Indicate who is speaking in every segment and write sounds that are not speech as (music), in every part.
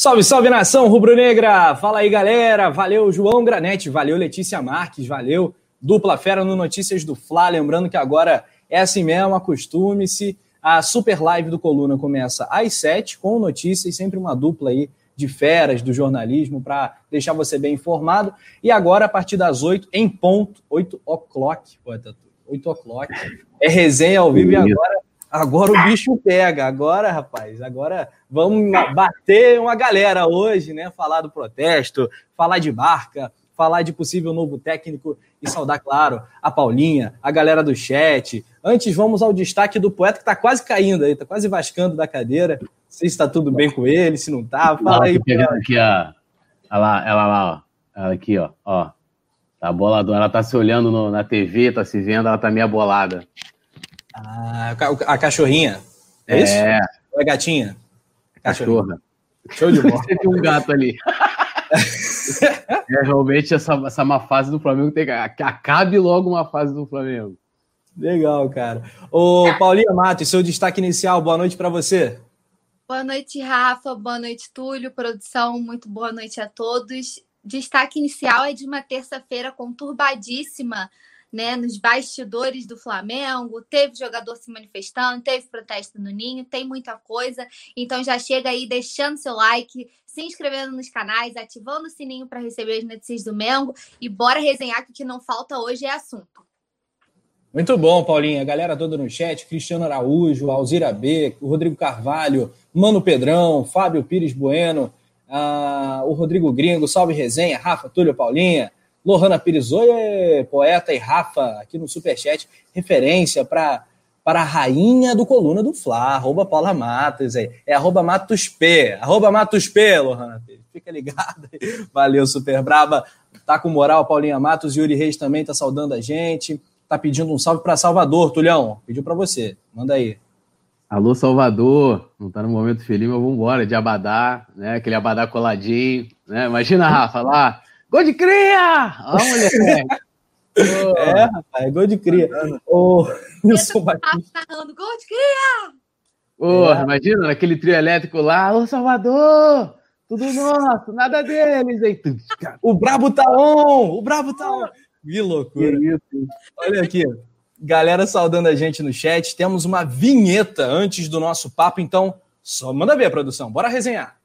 Speaker 1: Salve, salve nação rubro-negra! Fala aí, galera! Valeu, João Granete, valeu, Letícia Marques, valeu, dupla fera no Notícias do Fla. Lembrando que agora é assim mesmo, acostume-se. A super live do Coluna começa às sete com notícias, sempre uma dupla aí de feras do jornalismo para deixar você bem informado. E agora, a partir das oito, em ponto, oito o'clock, pô, tá oito o'clock, é resenha ao vivo e agora Agora o bicho pega. Agora, rapaz, agora vamos bater uma galera hoje, né? Falar do protesto, falar de barca, falar de possível novo técnico e saudar, claro, a Paulinha, a galera do chat. Antes, vamos ao destaque do poeta que está quase caindo aí, está quase vascando da cadeira. Não sei se está tudo bem com ele, se não está. Fala aí.
Speaker 2: Pegando aqui, lá, ela lá, ó. Ela aqui, ó. ó. Tá boladona. Ela tá se olhando no, na TV, tá se vendo, ela tá meio bolada.
Speaker 1: Ah, a cachorrinha. É, isso? É. Ou é gatinha?
Speaker 2: Cachorra. Show de bola. (laughs) Tem um gato ali. (laughs) é, realmente, essa, essa má fase do Flamengo tem que. Acabe logo uma fase do Flamengo.
Speaker 1: Legal, cara. Ô, Paulinha Matos, seu destaque inicial, boa noite para você.
Speaker 3: Boa noite, Rafa. Boa noite, Túlio. Produção, muito boa noite a todos. Destaque inicial é de uma terça-feira conturbadíssima né, nos bastidores do Flamengo, teve jogador se manifestando, teve protesto no Ninho, tem muita coisa. Então já chega aí deixando seu like, se inscrevendo nos canais, ativando o sininho para receber as notícias do Mengo e bora resenhar que o que não falta hoje é assunto.
Speaker 1: Muito bom, Paulinha. Galera toda no chat, Cristiano Araújo, Alzira B, Rodrigo Carvalho, Mano Pedrão, Fábio Pires Bueno, uh, o Rodrigo Gringo, salve resenha, Rafa, Túlio, Paulinha, Lohana Pires, oi, poeta e Rafa, aqui no Superchat, referência para para a rainha do coluna do Fla, arroba Paula Matos aí. É arroba Matos P, arroba Matos P, Lohana. Fica ligado aí. Valeu, super braba. Tá com moral, Paulinha Matos. Yuri Reis também tá saudando a gente. Tá pedindo um salve para Salvador, Tulhão. Pediu para você. Manda aí.
Speaker 2: Alô, Salvador. Não tá no momento feliz, mas vamos embora. De Abadá, né? Aquele Abadá coladinho, né? Imagina, Rafa, lá Gol de cria! Ó, (laughs) mulher.
Speaker 1: é, rapaz, gol de cria. Ô,
Speaker 3: Wilson Batista. Gol de cria!
Speaker 2: Ô, é. Imagina, naquele trio elétrico lá, ô Salvador! Tudo (laughs) nosso, nada deles, hein?
Speaker 1: O Brabo tá on! O Brabo tá on! Que loucura. Que Olha aqui, galera saudando a gente no chat. Temos uma vinheta antes do nosso papo, então só manda ver, produção. Bora resenhar.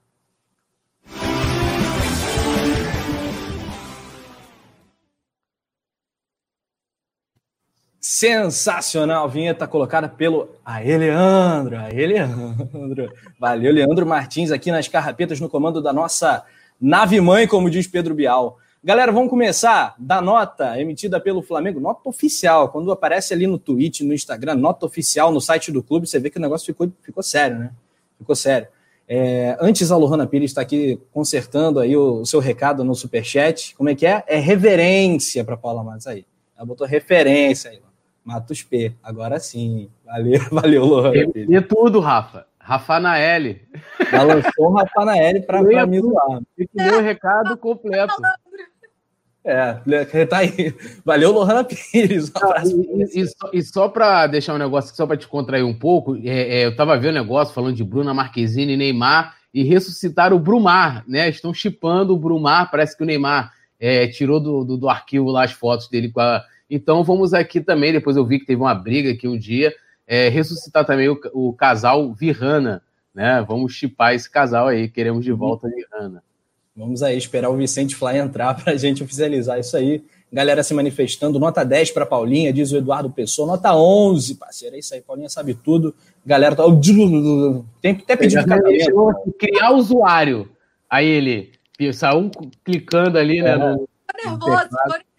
Speaker 1: Sensacional, vinheta colocada pelo Aê Leandro, Aê Leandro. Valeu, Leandro Martins, aqui nas carrapetas no comando da nossa nave mãe, como diz Pedro Bial. Galera, vamos começar da nota emitida pelo Flamengo, nota oficial. Quando aparece ali no Twitch, no Instagram, nota oficial no site do clube, você vê que o negócio ficou, ficou sério, né? Ficou sério. É, antes a Lohana Pires está aqui consertando aí o, o, seu recado no superchat. Como é que é? É reverência para Paula Matos aí. Ela botou referência aí. Matos P. Agora sim. Valeu, (laughs) valeu, Lohan.
Speaker 2: E tudo, Rafa. Rafa na L.
Speaker 1: Já lançou o Rafa na L para me zoar.
Speaker 2: Tem que ler o recado completo.
Speaker 1: É, tá aí. Valeu, Lohana Pires. Um
Speaker 2: ah, e, e, só, só para deixar um negócio, só para te contrair um pouco, é, é, eu tava vendo um negócio falando de Bruna Marquezine e Neymar e ressuscitaram o Brumar, né? Estão chipando o Brumar, parece que o Neymar é, tirou do, do, do, arquivo lá as fotos dele com a, então vamos aqui também, depois eu vi que teve uma briga aqui um dia, é, ressuscitar também o, o, casal Virrana, né? Vamos chipar esse casal aí, queremos de volta Virrana.
Speaker 1: Vamos aí esperar o Vicente Fly entrar para a (laughs) gente oficializar isso aí. Galera se manifestando, nota 10 para Paulinha, diz o Eduardo Pessoa, nota 11, parceiro, é isso aí, Paulinha sabe tudo. Galera, tá... tem até pedido
Speaker 2: casamento. Criar usuário. Aí ele, saiu um clicando ali, né? É. No...
Speaker 3: Tô nervoso, tô nervoso.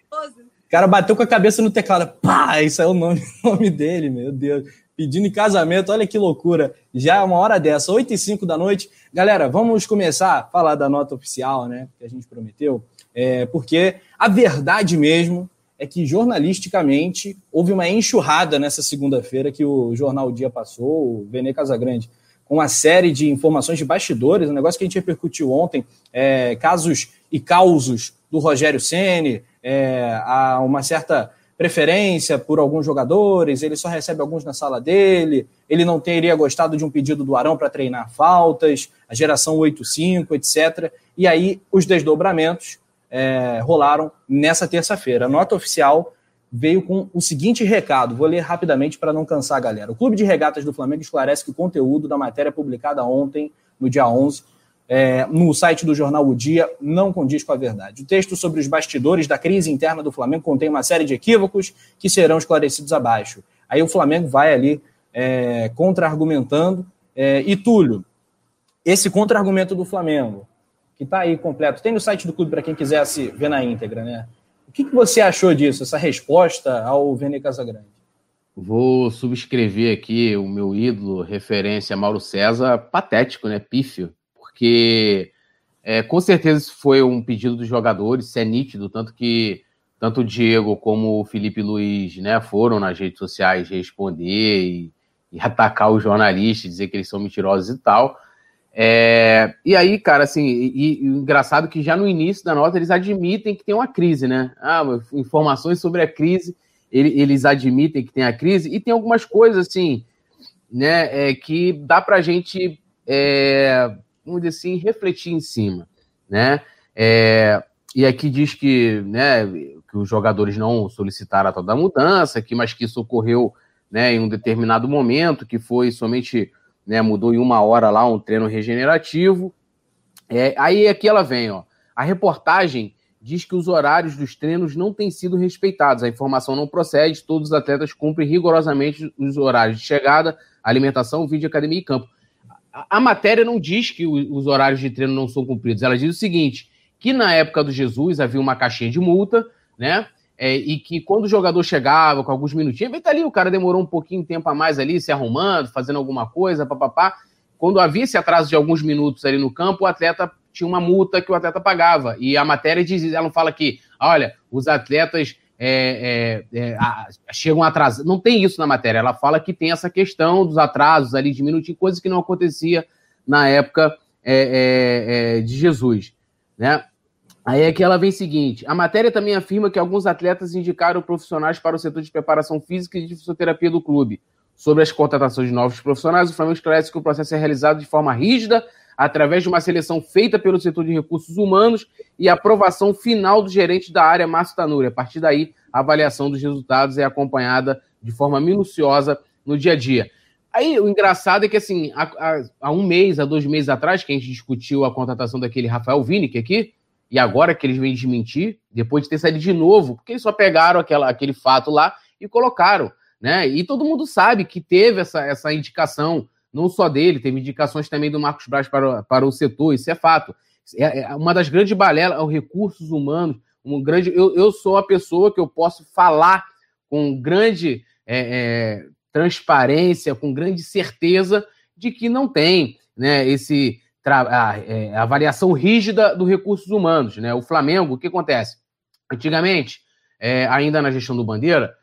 Speaker 1: O cara bateu com a cabeça no teclado. Pá! Isso é o nome, (laughs) nome dele, meu Deus. Pedindo em casamento, olha que loucura. Já é uma hora dessa, 8 e 5 da noite. Galera, vamos começar a falar da nota oficial, né? Que a gente prometeu. É, porque a verdade mesmo é que jornalisticamente houve uma enxurrada nessa segunda-feira que o Jornal Dia passou, o Vene Casagrande, com uma série de informações de bastidores, um negócio que a gente repercutiu ontem, é, casos e causos do Rogério Ceni, é, há uma certa preferência por alguns jogadores, ele só recebe alguns na sala dele, ele não teria gostado de um pedido do Arão para treinar faltas, a geração 8.5, etc. E aí os desdobramentos é, rolaram nessa terça-feira. A nota oficial veio com o seguinte recado, vou ler rapidamente para não cansar a galera. O Clube de Regatas do Flamengo esclarece que o conteúdo da matéria publicada ontem, no dia 11, é, no site do jornal O Dia, não condiz com a verdade. O texto sobre os bastidores da crise interna do Flamengo contém uma série de equívocos que serão esclarecidos abaixo. Aí o Flamengo vai ali é, contra-argumentando. É, e Túlio, esse contra-argumento do Flamengo, que está aí completo, tem no site do clube para quem quiser se ver na íntegra, né? O que, que você achou disso, essa resposta ao Vene Casagrande?
Speaker 2: Vou subscrever aqui o meu ídolo, referência Mauro César, patético, né? Pífio, porque é, com certeza isso foi um pedido dos jogadores, isso é nítido, tanto que tanto o Diego como o Felipe Luiz né, foram nas redes sociais responder e, e (laughs) atacar os jornalistas, dizer que eles são mentirosos e tal. É, e aí, cara, assim, e, e, engraçado que já no início da nota eles admitem que tem uma crise, né? Ah, informações sobre a crise, ele, eles admitem que tem a crise, e tem algumas coisas, assim, né, é, que dá pra gente, é, vamos dizer assim, refletir em cima, né? É, e aqui diz que, né, que os jogadores não solicitaram a tal da mudança, que, mas que isso ocorreu né, em um determinado momento, que foi somente né? Mudou em uma hora lá um treino regenerativo. É, aí aqui ela vem, ó. A reportagem diz que os horários dos treinos não têm sido respeitados. A informação não procede, todos os atletas cumprem rigorosamente os horários de chegada, alimentação, vídeo, academia e campo. A, matéria não diz que os horários de treino não são cumpridos. Ela diz o seguinte: que na época do Jesus havia uma caixinha de multa, né? é, e que quando o jogador chegava com alguns minutinhos, vem tá ali, o cara demorou um pouquinho de tempo a mais ali, se arrumando, fazendo alguma coisa, papapá. Quando havia esse atraso de alguns minutos ali no campo, o atleta tinha uma multa que o atleta pagava. E a matéria diz, ela não fala que, olha, os atletas é, é, é, chegam atrasados. Não tem isso na matéria. Ela fala que tem essa questão dos atrasos ali de minutinho, coisa que não acontecia na época é, é, é, de Jesus. Né? Aí aqui ela vem seguinte: a matéria também afirma que alguns atletas indicaram profissionais para o setor de preparação física e de fisioterapia do clube. Sobre as contratações de novos profissionais, o Flamengo esclarece que o processo é realizado de forma rígida, através de uma seleção feita pelo setor de recursos humanos e aprovação final do gerente da área, Márcio Tanuri. A partir daí, a avaliação dos resultados é acompanhada de forma minuciosa no dia a dia. Aí o engraçado é que, assim, há, há um mês, há dois meses atrás, que a gente discutiu a contratação daquele Rafael Vinick aqui, e agora que eles vêm desmentir, depois de ter saído de novo, porque eles só pegaram aquela, aquele fato lá e colocaram, né? E todo mundo sabe que teve essa, essa indicação, não só dele, teve indicações também do Marcos Braz para, para o setor, isso é fato. É, é uma das grandes balelas, os recursos humanos, um grande. Eu, eu sou a pessoa que eu posso falar com grande é, é, transparência, com grande certeza de que não tem né, esse a, é, a avaliação rígida dos recursos humanos. Né? O Flamengo, o que acontece? Antigamente, é, ainda na gestão do Bandeira,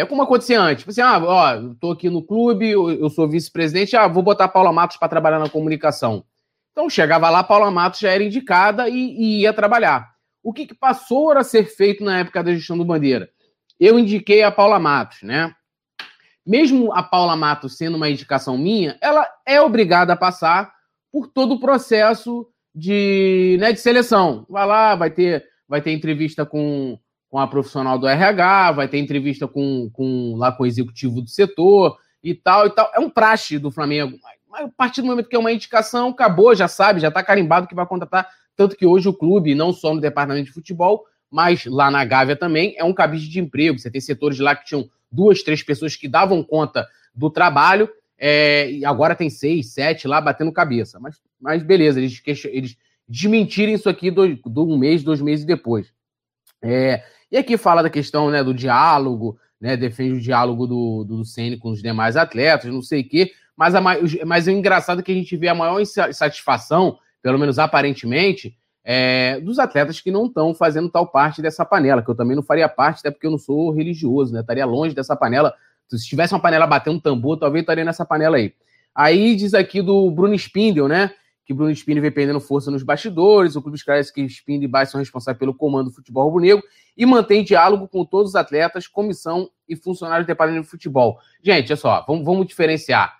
Speaker 2: é como acontecia antes. Tipo assim, ah, ó, eu tô aqui no clube, eu, eu sou vice-presidente, ah, vou botar Paula Matos para trabalhar na comunicação. Então chegava lá, Paula Matos já era indicada e, e ia trabalhar. O que, que, passou a ser feito na época da gestão do Bandeira? Eu indiquei a Paula Matos, né? Mesmo a Paula Matos sendo uma indicação minha, ela é obrigada a passar por todo o processo de, né, de seleção. Vai lá, vai ter, vai ter entrevista com, com a profissional do RH, vai ter entrevista com, com, lá com o executivo do setor e tal e tal. É um praxe do Flamengo. Mas a partir do momento que é uma indicação, acabou, já sabe, já está carimbado que vai contratar. Tanto que hoje o clube, não só no departamento de futebol, mas lá na Gávea também, é um cabide de emprego. Você tem setores lá que tinham duas, três pessoas que davam conta do trabalho é, e agora tem seis, sete lá batendo cabeça. Mas, mas beleza, eles, eles desmentirem isso aqui do, do um mês, dois meses depois. É, e aqui fala da questão né, do diálogo, né, defende o diálogo do, do Ceni com os demais atletas, não sei o quê. Mas, a, mas é engraçado que a gente vê a maior insatisfação, pelo menos aparentemente, é, dos atletas que não estão fazendo tal parte dessa panela, que eu também não faria parte, até porque eu não sou religioso, né? Estaria longe dessa panela se tivesse uma panela batendo um tambor, talvez estaria nessa panela aí. Aí diz aqui do Bruno Spindel, né? Que Bruno Spindel vem perdendo força nos bastidores. O clube esclarece que Spindel e Baixo são responsáveis pelo comando do futebol rubro-negro e mantém diálogo com todos os atletas, comissão e funcionários do departamento de futebol. Gente, olha só, vamos, vamos diferenciar.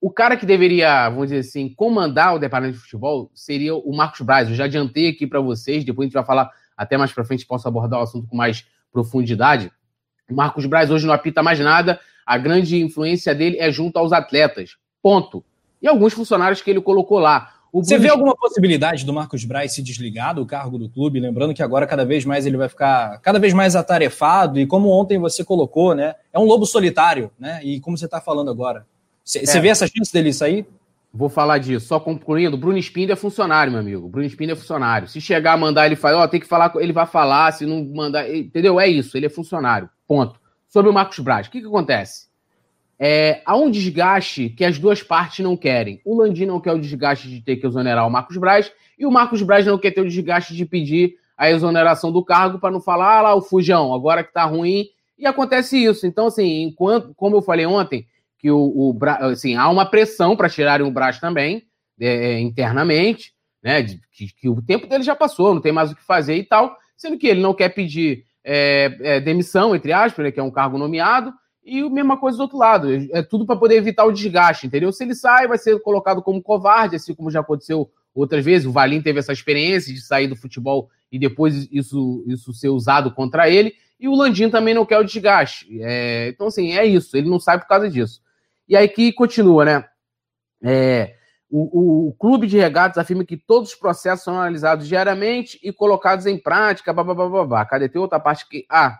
Speaker 2: o cara que deveria, vamos dizer assim, comandar o departamento de futebol seria o Marcos Braz. Eu já adiantei aqui para vocês, depois a gente vai falar até mais para frente, posso abordar o assunto com mais profundidade. O Marcos Braz hoje não apita mais nada, a grande influência dele é junto aos atletas. Ponto. E alguns funcionários que ele colocou lá.
Speaker 1: Você vê alguma possibilidade do Marcos Braz se desligar do cargo do clube? Lembrando que agora cada vez mais ele vai ficar cada vez mais atarefado e como ontem você colocou, né? É um lobo solitário, né? E como você está falando agora, você é. vê essa chance dele sair?
Speaker 2: Vou falar disso. Só concluindo, Bruno Spindo é funcionário, meu amigo. Bruno Spindo é funcionário. Se chegar a mandar ele falar, ó, tem que falar, ele vai falar. Se não mandar, entendeu? É isso. Ele é funcionário. Ponto. Sobre o Marcos Braz, o que, que acontece? É, há um desgaste que as duas partes não querem. O Landim não quer o desgaste de ter que exonerar o Marcos Braz e o Marcos Braz não quer ter o desgaste de pedir a exoneração do cargo para não falar ah, lá o fujão, agora que tá ruim. E acontece isso. Então, assim, enquanto, como eu falei ontem, que o, o assim, há uma pressão para tirarem o Braz também, é, internamente, né? De, que, que, o tempo dele já passou, não tem mais o que fazer e tal, sendo que ele não quer pedir é, é, demissão, entre aspas, né, que é um cargo nomeado, e a mesma coisa do outro lado. É tudo para poder evitar o desgaste, entendeu? Se ele sai, vai ser colocado como covarde, assim como já aconteceu outras vezes. O Valim teve essa experiência de sair do futebol e depois isso, isso ser usado contra ele. E o Landim também não quer o desgaste. É, então, assim, é isso. Ele não sai por causa disso. E aí que continua, né? É, o, o, o, clube de regatas afirma que todos os processos são analisados diariamente e colocados em prática. Babá. Cadê? Tem outra parte que. Ah,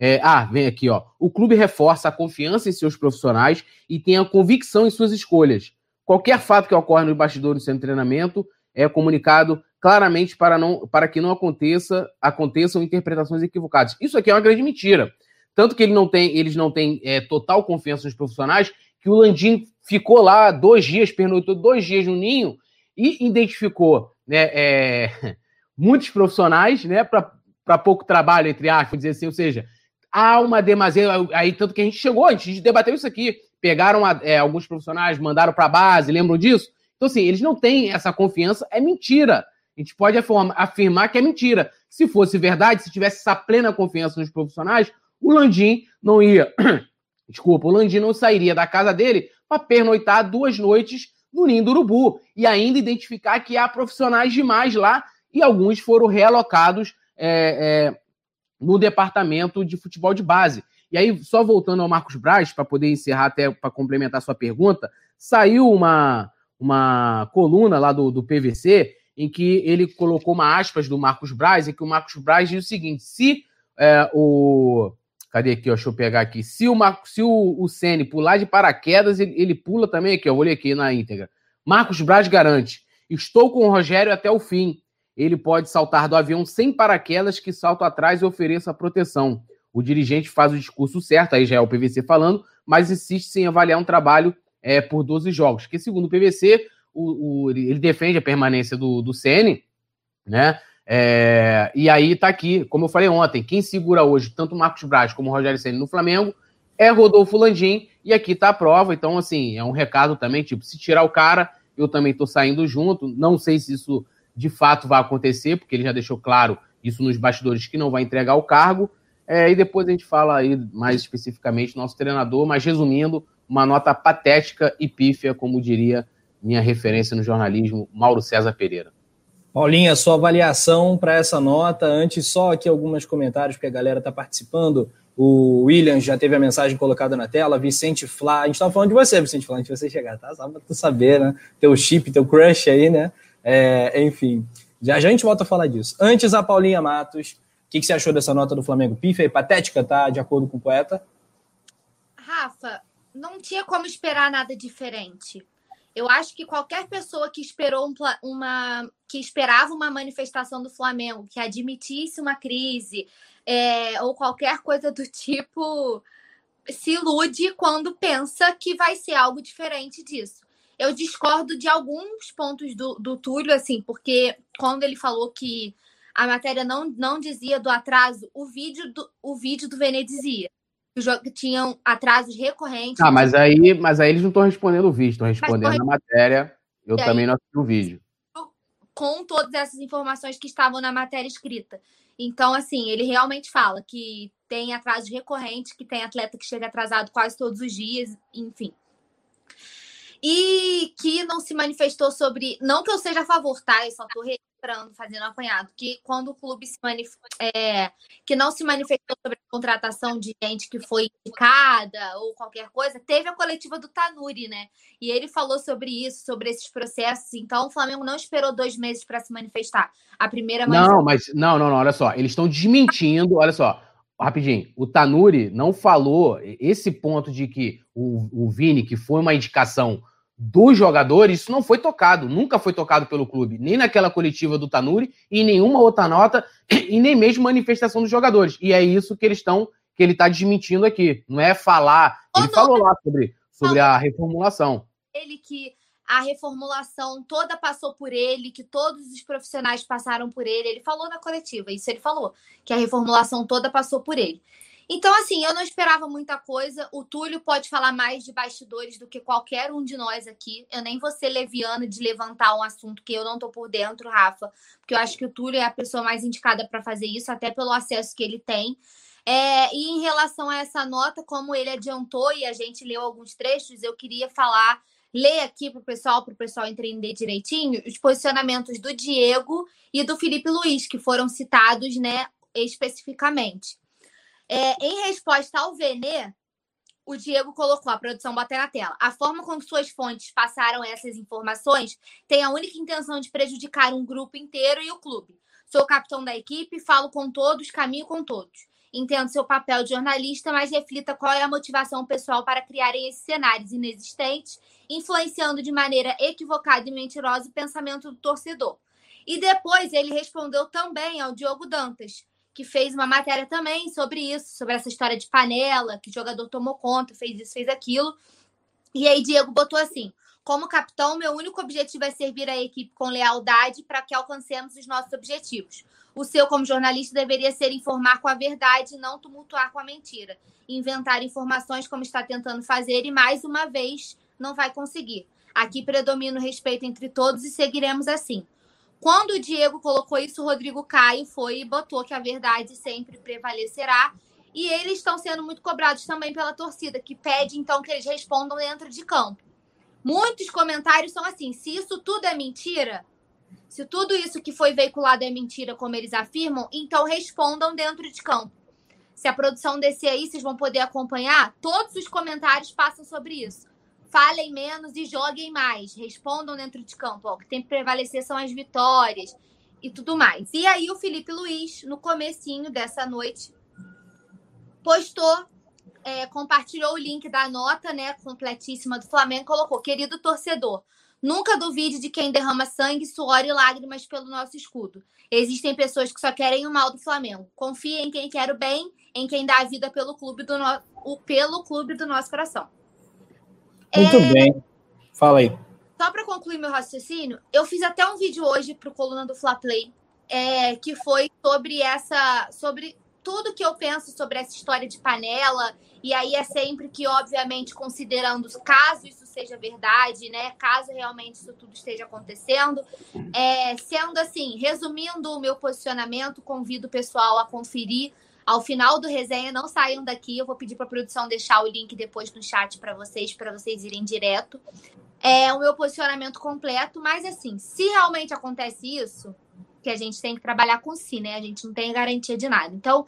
Speaker 2: é, ah, vem aqui, ó. O clube reforça a confiança em seus profissionais e tem a convicção em suas escolhas. Qualquer fato que ocorre no bastidor do de treinamento é comunicado claramente para, não, para que não aconteça aconteçam interpretações equivocadas. Isso aqui é uma grande mentira. Tanto que ele não tem, eles não têm é, total confiança nos profissionais, que o Landim ficou lá dois dias, pernoitou dois dias no ninho e identificou né, é, (laughs) muitos profissionais né, para pouco trabalho, entre aspas, dizer assim, ou seja, há uma demasia, aí tanto que a gente chegou, a gente debateu isso aqui, pegaram é, alguns profissionais, mandaram para a base, lembram disso? Então, assim, eles não têm essa confiança, é mentira. A gente pode afirmar que é mentira. Se fosse verdade, se tivesse essa plena confiança nos profissionais, o Landim não ia (clears throat) Desculpa, o Landim não sairia da casa dele para pernoitar duas noites no Ninho do Urubu e ainda identificar que há profissionais demais lá e alguns foram realocados é, é, no departamento de futebol de base. E aí, só voltando ao Marcos Braz, para poder encerrar até para complementar sua pergunta, saiu uma, uma coluna lá do, do PVC em que ele colocou uma aspas do Marcos Braz, em que o Marcos Braz diz o seguinte: se é, o Cadê aqui? Ó, deixa eu pegar aqui. Se o. Se o, o Sene pular de paraquedas, ele, ele pula também aqui. Ó, vou ler aqui na íntegra. Marcos Braz garante: Estou com o Rogério até o fim. Ele pode saltar do avião sem paraquedas, que salto atrás e ofereça proteção. O dirigente faz o discurso certo, aí já é o PVC falando, mas insiste em avaliar um trabalho é, por 12 jogos. Que, segundo o PVC, o, o, ele defende a permanência do, do CN, né? É, e aí tá aqui, como eu falei ontem, quem segura hoje tanto o Marcos Braz como o Rogério Senna no Flamengo é Rodolfo Landim, e aqui tá a prova, então assim, é um recado também, tipo, se tirar o cara, eu também tô saindo junto, não sei se isso de fato vai acontecer, porque ele já deixou claro isso nos bastidores que não vai entregar o cargo, é, e depois a gente fala aí mais especificamente nosso treinador, mas resumindo, uma nota patética e pífia, como diria minha referência no jornalismo, Mauro César Pereira.
Speaker 1: Paulinha, sua avaliação para essa nota. Antes, só aqui alguns comentários, porque a galera está participando. O William já teve a mensagem colocada na tela. Vicente Flá, a gente estava falando de você, Vicente Flá, antes de você chegar, tá? Só para tu saber, né? Teu chip, teu crush aí, né? É, enfim, já, já a gente volta a falar disso. Antes, a Paulinha Matos. O que, que você achou dessa nota do Flamengo? Pifa e patética, tá? De acordo com o poeta?
Speaker 3: Rafa, não tinha como esperar nada diferente. Eu acho que qualquer pessoa que esperou uma que esperava uma manifestação do Flamengo que admitisse uma crise é, ou qualquer coisa do tipo se ilude quando pensa que vai ser algo diferente disso. Eu discordo de alguns pontos do, do Túlio, assim, porque quando ele falou que a matéria não, não dizia do atraso, o vídeo do, o vídeo do Vene dizia que tinham atrasos recorrentes.
Speaker 2: Ah, mas aí, mas aí eles não estão respondendo o vídeo, estão respondendo a matéria. Eu também aí, não assisti o vídeo.
Speaker 3: Com todas essas informações que estavam na matéria escrita. Então, assim, ele realmente fala que tem atrasos recorrentes, que tem atleta que chega atrasado quase todos os dias, enfim. E que não se manifestou sobre. Não que eu seja a favor, tá? Eu só estou registrando, fazendo apanhado, que quando o clube se manif... É, que não se manifestou sobre a contratação de gente que foi indicada ou qualquer coisa, teve a coletiva do Tanuri, né? E ele falou sobre isso, sobre esses processos. Então, o Flamengo não esperou dois meses para se manifestar. A primeira.
Speaker 2: Não, mas não, não, não, olha só. Eles estão desmentindo, olha só rapidinho, o Tanuri não falou esse ponto de que o, o Vini, que foi uma indicação dos jogadores, isso não foi tocado, nunca foi tocado pelo clube, nem naquela coletiva do Tanuri, e em nenhuma outra nota, (clears throat) e nem mesmo manifestação dos jogadores. E é isso que eles estão, que ele está desmentindo aqui. Não é falar. Ele falou lá sobre, sobre a reformulação.
Speaker 3: Ele que a reformulação toda passou por ele, que todos os profissionais passaram por ele. Ele falou na coletiva, isso ele falou, que a reformulação toda passou por ele. Então, assim, eu não esperava muita coisa. O Túlio pode falar mais de bastidores do que qualquer um de nós aqui. Eu nem vou ser leviana de levantar um assunto que eu não tô por dentro, Rafa, porque eu acho que o Túlio é a pessoa mais indicada para fazer isso, até pelo acesso que ele tem. É, e em relação a essa nota, como ele adiantou e a gente leu alguns trechos, eu queria falar ler aqui para o pessoal, para o pessoal entender direitinho, os posicionamentos do Diego e do Felipe Luiz, que foram citados né, especificamente. É, em resposta ao Venê, o Diego colocou, a produção bota na tela. A forma como suas fontes passaram essas informações tem a única intenção de prejudicar um grupo inteiro e o clube. Sou capitão da equipe, falo com todos, caminho com todos. Entendo seu papel de jornalista, mas reflita qual é a motivação pessoal para criarem esses cenários inexistentes, influenciando de maneira equivocada e mentirosa o pensamento do torcedor. E depois ele respondeu também ao Diogo Dantas, que fez uma matéria também sobre isso, sobre essa história de panela, que o jogador tomou conta, fez isso, fez aquilo. E aí Diego botou assim: como capitão, meu único objetivo é servir a equipe com lealdade para que alcancemos os nossos objetivos. O seu, como jornalista, deveria ser informar com a verdade e não tumultuar com a mentira. Inventar informações como está tentando fazer e, mais uma vez, não vai conseguir. Aqui predomina o respeito entre todos e seguiremos assim. Quando o Diego colocou isso, o Rodrigo Caio foi e botou que a verdade sempre prevalecerá. E eles estão sendo muito cobrados também pela torcida, que pede então que eles respondam dentro de campo. Muitos comentários são assim: se isso tudo é mentira, se tudo isso que foi veiculado é mentira, como eles afirmam, então respondam dentro de campo. Se a produção descer aí, vocês vão poder acompanhar. Todos os comentários passam sobre isso. Falem menos e joguem mais. Respondam dentro de campo. Ó, o que tem que prevalecer são as vitórias e tudo mais. E aí o Felipe Luiz, no comecinho dessa noite, postou é, compartilhou o link da nota, né, completíssima do Flamengo, colocou: querido torcedor, nunca duvide de quem derrama sangue, suor e lágrimas pelo nosso escudo. Existem pessoas que só querem o mal do Flamengo. Confie em quem quer o bem, em quem dá a vida pelo clube do, no... pelo clube do nosso coração.
Speaker 1: Muito é... bem. Fala aí.
Speaker 3: Só para concluir meu raciocínio, eu fiz até um vídeo hoje para o coluna do Fla Play, é, que foi sobre essa, sobre tudo que eu penso sobre essa história de panela, e aí é sempre que, obviamente, considerando caso isso seja verdade, né? Caso realmente isso tudo esteja acontecendo. É, sendo assim, resumindo o meu posicionamento, convido o pessoal a conferir. Ao final do resenha, não saiam daqui. Eu vou pedir para a produção deixar o link depois no chat para vocês, para vocês irem direto. É o meu posicionamento completo, mas assim, se realmente acontece isso, que a gente tem que trabalhar com si, né? A gente não tem garantia de nada. Então,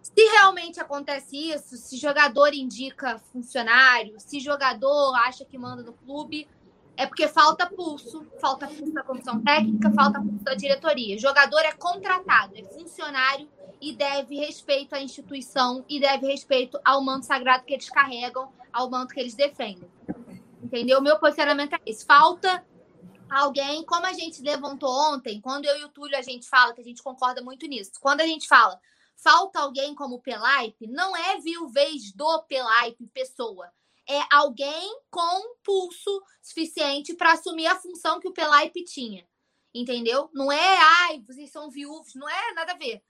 Speaker 3: se realmente acontece isso, se jogador indica funcionário, se jogador acha que manda no clube, é porque falta pulso, falta pulso da comissão técnica, falta pulso da diretoria. jogador é contratado, é funcionário e deve respeito à instituição e deve respeito ao manto sagrado que eles carregam, ao manto que eles defendem. Entendeu? O meu posicionamento é esse. Falta alguém, como a gente levantou ontem, quando eu e o Túlio a gente fala, que a gente concorda muito nisso, quando a gente fala falta alguém como o Pelaipe, não é viuvez do Pelaipe pessoa. É alguém com pulso suficiente para assumir a função que o Pelaipe tinha. Entendeu? Não é, ai, vocês são viúvos, não é nada a ver.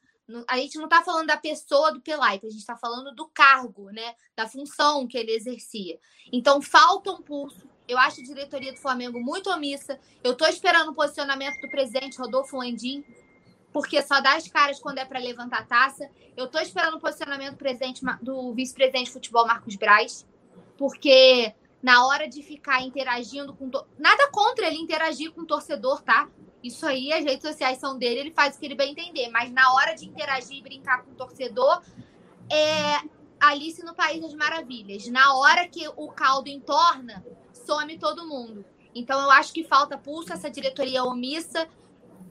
Speaker 3: A gente não está falando da pessoa do Pelaipe, a gente está falando do cargo, né? Da função que ele exercia. Então, falta um pulso, eu acho a diretoria do Flamengo muito omissa. Eu estou esperando o posicionamento do presidente Rodolfo Landim, porque só dá as caras quando é para levantar a taça. Eu estou esperando o posicionamento do, presidente, do vice-presidente de futebol Marcos Braz, porque na hora de ficar interagindo com. To... Nada contra ele interagir com o torcedor, tá? Isso aí, as redes sociais são dele, ele faz o que ele bem entender. Mas na hora de interagir e brincar com o torcedor, é Alice no País das Maravilhas. Na hora que o caldo entorna, some todo mundo. Então eu acho que falta pulso essa diretoria omissa.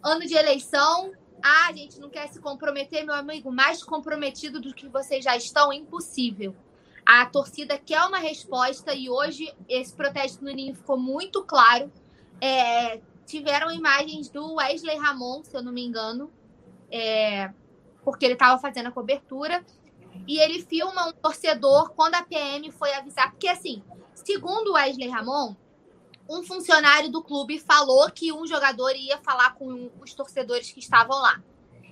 Speaker 3: Ano de eleição. Ah, a gente não quer se comprometer, meu amigo. Mais comprometido do que vocês já estão, impossível. A torcida quer uma resposta e hoje esse protesto no Ninho ficou muito claro. É, tiveram imagens do Wesley Ramon, se eu não me engano, é, porque ele estava fazendo a cobertura. E ele filma um torcedor quando a PM foi avisar. Porque, assim, segundo Wesley Ramon, um funcionário do clube falou que um jogador ia falar com os torcedores que estavam lá.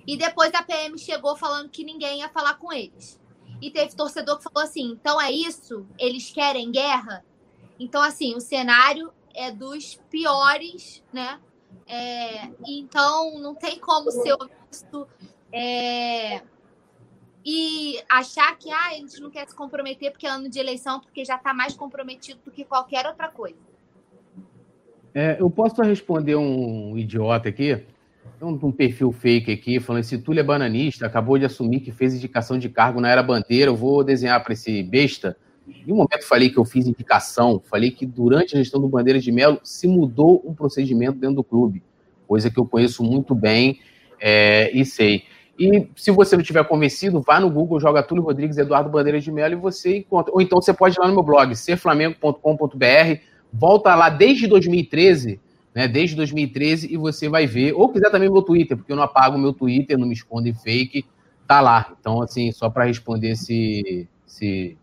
Speaker 3: E depois a PM chegou falando que ninguém ia falar com eles. E teve torcedor que falou assim: então é isso? Eles querem guerra? Então, assim, o cenário é dos piores, né? É, então, não tem como ser honesto é, e achar que ah, a gente não quer se comprometer porque é ano de eleição, porque já está mais comprometido do que qualquer outra coisa.
Speaker 2: É, eu posso responder um idiota aqui? Um, um perfil fake aqui, falando se Túlio é bananista, acabou de assumir que fez indicação de cargo na Era Bandeira, eu vou desenhar para esse besta. Em um momento falei que eu fiz indicação, falei que durante a gestão do Bandeira de Melo se mudou um procedimento dentro do clube, coisa que eu conheço muito bem é, e sei. E se você não tiver convencido, vá no Google, joga Túlio Rodrigues, Eduardo Bandeira de Melo e você encontra. Ou então você pode ir lá no meu blog, serflamengo.com.br, volta lá desde 2013 né, desde 2013, e você vai ver, ou quiser também meu Twitter, porque eu não apago meu Twitter, não me escondo em fake, tá lá. Então, assim, só para responder esse. esse,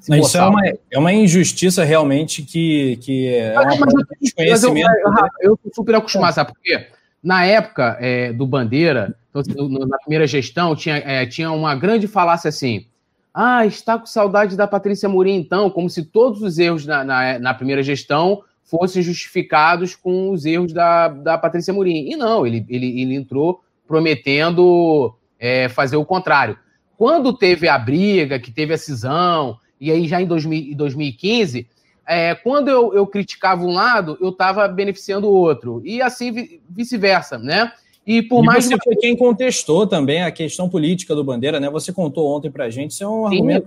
Speaker 1: esse mas isso é uma, é uma injustiça realmente que, que é uma mas,
Speaker 2: desconhecimento. Eu, eu, eu super acostumado, sabe por quê? Na época é, do Bandeira, então, assim, na primeira gestão, tinha, é, tinha uma grande falácia assim. Ah, está com saudade da Patrícia Mourinho, então, como se todos os erros na, na, na primeira gestão fossem justificados com os erros da, da Patrícia Murim. E não, ele, ele, ele entrou prometendo é, fazer o contrário. Quando teve a briga, que teve a cisão, e aí já em 2000, 2015, é, quando eu, eu criticava um lado, eu estava beneficiando o outro. E assim vice-versa, né?
Speaker 1: E por e mais você foi quem contestou também a questão política do Bandeira, né? Você contou ontem pra gente, isso é um Sim, argumento.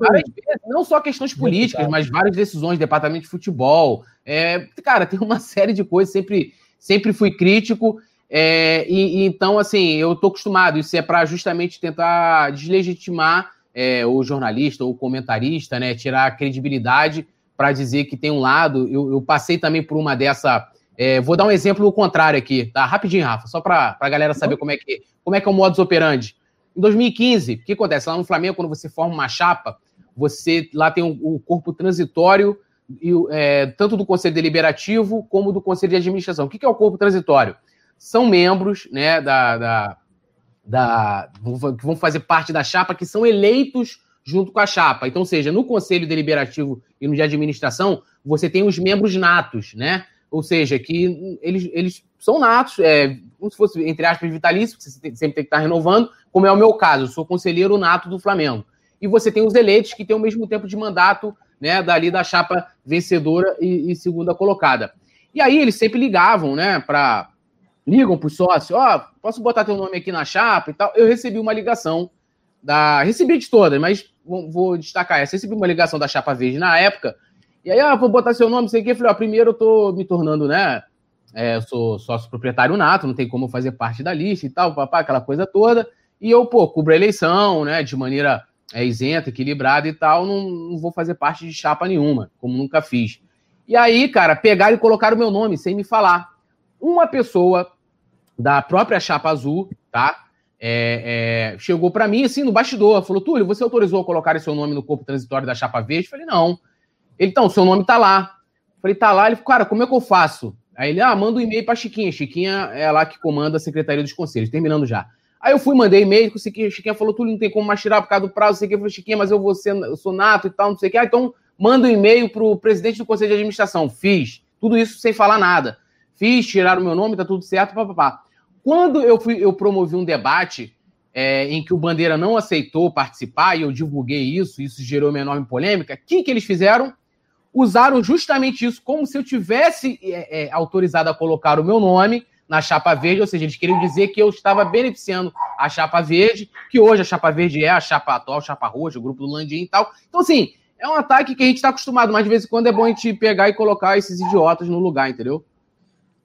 Speaker 2: não só questões políticas, mas várias decisões, departamento de futebol. É, cara, tem uma (laughs) série de coisas, sempre, sempre fui crítico. É, e, e, então, assim, eu tô acostumado. Isso é para justamente tentar deslegitimar é, o jornalista ou o comentarista, né? Tirar a credibilidade para dizer que tem um lado. Eu, eu passei também por uma dessa é, vou dar um exemplo contrário aqui, tá? Rapidinho, Rafa, só para a galera saber como é, que, como é que é o modus operandi. Em 2015, o que acontece? Lá no Flamengo, quando você forma uma chapa, você lá tem o, o corpo transitório, e, é, tanto do Conselho Deliberativo como do Conselho de Administração. O que, que é o corpo transitório? São membros né, da, da, da, que vão fazer parte da chapa, que são eleitos junto com a chapa. Então, seja, no Conselho Deliberativo e no de Administração, você tem os membros natos, né? Ou seja, que eles, eles são natos, é, como se fosse, entre aspas, vitalício, você sempre tem que estar renovando, como é o meu caso, eu sou conselheiro nato do Flamengo. E você tem os eleitos que têm o mesmo tempo de mandato, né, dali da chapa vencedora e, e segunda colocada. E aí eles sempre ligavam, né, para ligam para os sócios, ó, oh, posso botar teu nome aqui na chapa e tal. Eu recebi uma ligação da, recebi de todas, mas vou destacar essa. Recebi uma ligação da chapa verde na época e aí, ah, vou botar seu nome, sei o quê. Eu falei, ó, primeiro eu tô me tornando, né? É, eu sou sócio proprietário nato, não tem como fazer parte da lista e tal, papá, aquela coisa toda. E eu, pô, cubro a eleição, né, de maneira é, isenta, equilibrada e tal, não, não vou fazer parte de chapa nenhuma, como nunca fiz. E aí, cara, pegaram e colocaram o meu nome sem me falar. Uma pessoa da própria chapa azul, tá? É, é, chegou para mim assim no bastidor, falou: Túlio, você autorizou a colocar seu nome no corpo transitório da chapa verde? Eu falei: não. Ele, então, seu nome tá lá. falei, tá lá. Ele falou, cara, como é que eu faço? Aí ele, ah, manda um e-mail pra Chiquinha. Chiquinha é lá que comanda a Secretaria dos Conselhos, terminando já. Aí eu fui, mandei e-mail, Chiquinha, Chiquinha falou, tu não tem como mais tirar por causa do prazo, sei que. Eu falei, Chiquinha, mas eu vou ser, eu sou nato e tal, não sei o que. Ah, então manda um e-mail pro presidente do Conselho de Administração. Fiz. Tudo isso sem falar nada. Fiz, tiraram o meu nome, tá tudo certo, papapá. Quando eu fui, eu promovi um debate é, em que o Bandeira não aceitou participar, e eu divulguei isso, isso gerou uma enorme polêmica, o que, que eles fizeram? Usaram justamente isso como se eu tivesse é, é, autorizado a colocar o meu nome na chapa verde, ou seja, eles queriam dizer que eu estava beneficiando a chapa verde, que hoje a chapa verde é a chapa atual, a chapa roxa, o grupo do Landim e tal. Então, assim, é um ataque que a gente está acostumado, mas de vez em quando é bom a gente pegar e colocar esses idiotas no lugar, entendeu?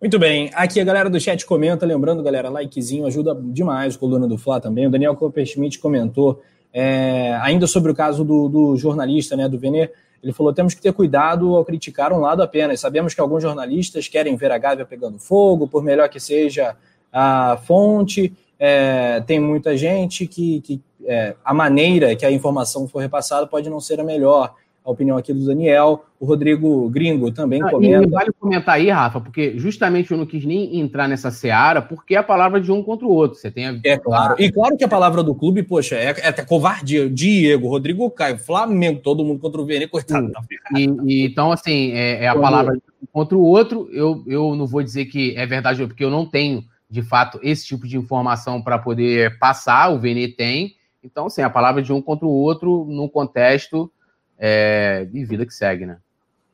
Speaker 1: Muito bem, aqui a galera do chat comenta, lembrando, galera, likezinho ajuda demais Coluna do Fla também. O Daniel Copperschmidt comentou é, ainda sobre o caso do, do jornalista, né, do Venê, ele falou: temos que ter cuidado ao criticar um lado apenas. Sabemos que alguns jornalistas querem ver a Gávea pegando fogo, por melhor que seja a fonte. É, tem muita gente que, que é, a maneira que a informação for repassada pode não ser a melhor a opinião aqui do Daniel. O Rodrigo Gringo também ah, comenta.
Speaker 2: E vale comentar aí, Rafa, porque justamente eu não quis nem entrar nessa seara, porque é a palavra de um contra o outro. Você tem a...
Speaker 1: É claro. E claro que a palavra do clube, poxa, é, é até covardia. Diego, Rodrigo Caio, Flamengo, todo mundo contra o Vene, coitado.
Speaker 2: E, e, então, assim, é, é a palavra de um contra o outro. Eu, eu não vou dizer que é verdade, porque eu não tenho, de fato, esse tipo de informação para poder passar. O Vene tem. Então, assim, a palavra de um contra o outro, num contexto é, e vida que segue, né?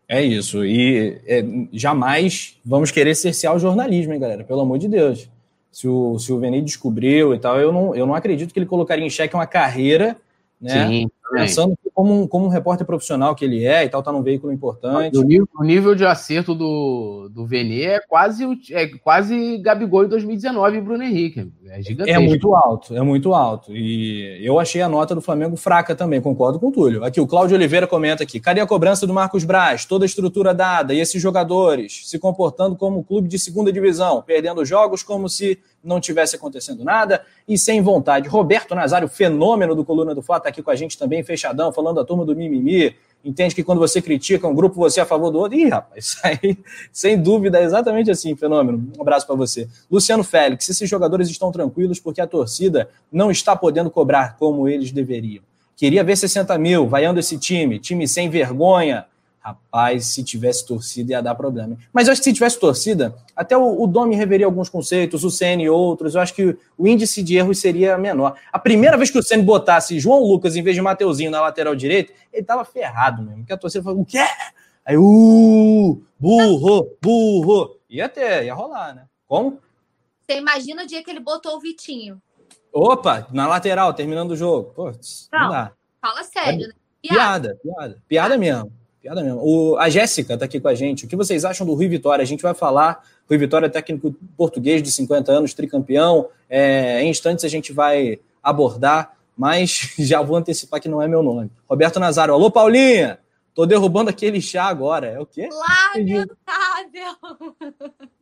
Speaker 1: É isso. E é, jamais vamos querer cercear o jornalismo, hein, galera? Pelo amor de Deus. Se o, se o Vene descobriu e tal, eu não, eu não acredito que ele colocaria em xeque uma carreira, né? Sim, Pensando como um, como um repórter profissional que ele é e tal, tá num veículo importante.
Speaker 2: O nível, o nível de acerto do, do Vene é quase, é quase Gabigol em 2019 e Bruno Henrique.
Speaker 1: É gigantesco. É muito alto, é muito alto. E eu achei a nota do Flamengo fraca também, concordo com o Túlio. Aqui, o Cláudio Oliveira comenta aqui: cadê a cobrança do Marcos Braz? Toda a estrutura dada e esses jogadores se comportando como clube de segunda divisão, perdendo jogos como se não tivesse acontecendo nada e sem vontade. Roberto Nazário, fenômeno do Coluna do Fla, está aqui com a gente também, fechadão, falando da turma do mimimi. Entende que quando você critica um grupo, você é a favor do outro. Ih, rapaz, (laughs) isso aí, sem dúvida, é exatamente assim, fenômeno. Um abraço para você. Luciano Félix, esses jogadores estão tranquilos porque a torcida não está podendo cobrar como eles deveriam. Queria ver 60 mil, vaiando esse time, time sem vergonha, Rapaz, se tivesse torcida ia dar problema. Mas eu acho que se tivesse torcida, até o, o Domi reveria alguns conceitos, o CN outros. Eu acho que o índice de erros seria menor. A primeira vez que o CN botasse João Lucas em vez de Mateuzinho na lateral direita, ele tava ferrado mesmo. Porque a torcida falou: o quê? Aí, uh, burro, burro. Ia ter, ia rolar, né? Como?
Speaker 3: Você imagina o dia que ele botou o Vitinho.
Speaker 1: Opa, na lateral, terminando o jogo. Pô,
Speaker 3: não, não dá. Fala sério, é,
Speaker 1: né? Piada, piada, piada, piada mesmo. Piada mesmo. O, a Jéssica está aqui com a gente. O que vocês acham do Rui Vitória? A gente vai falar. Rui Vitória é técnico português de 50 anos, tricampeão. É, em instantes a gente vai abordar, mas (laughs) já vou antecipar que não é meu nome. Roberto Nazaro. Alô, Paulinha! Tô derrubando aquele chá agora. É o quê?
Speaker 3: Lamentável! (laughs)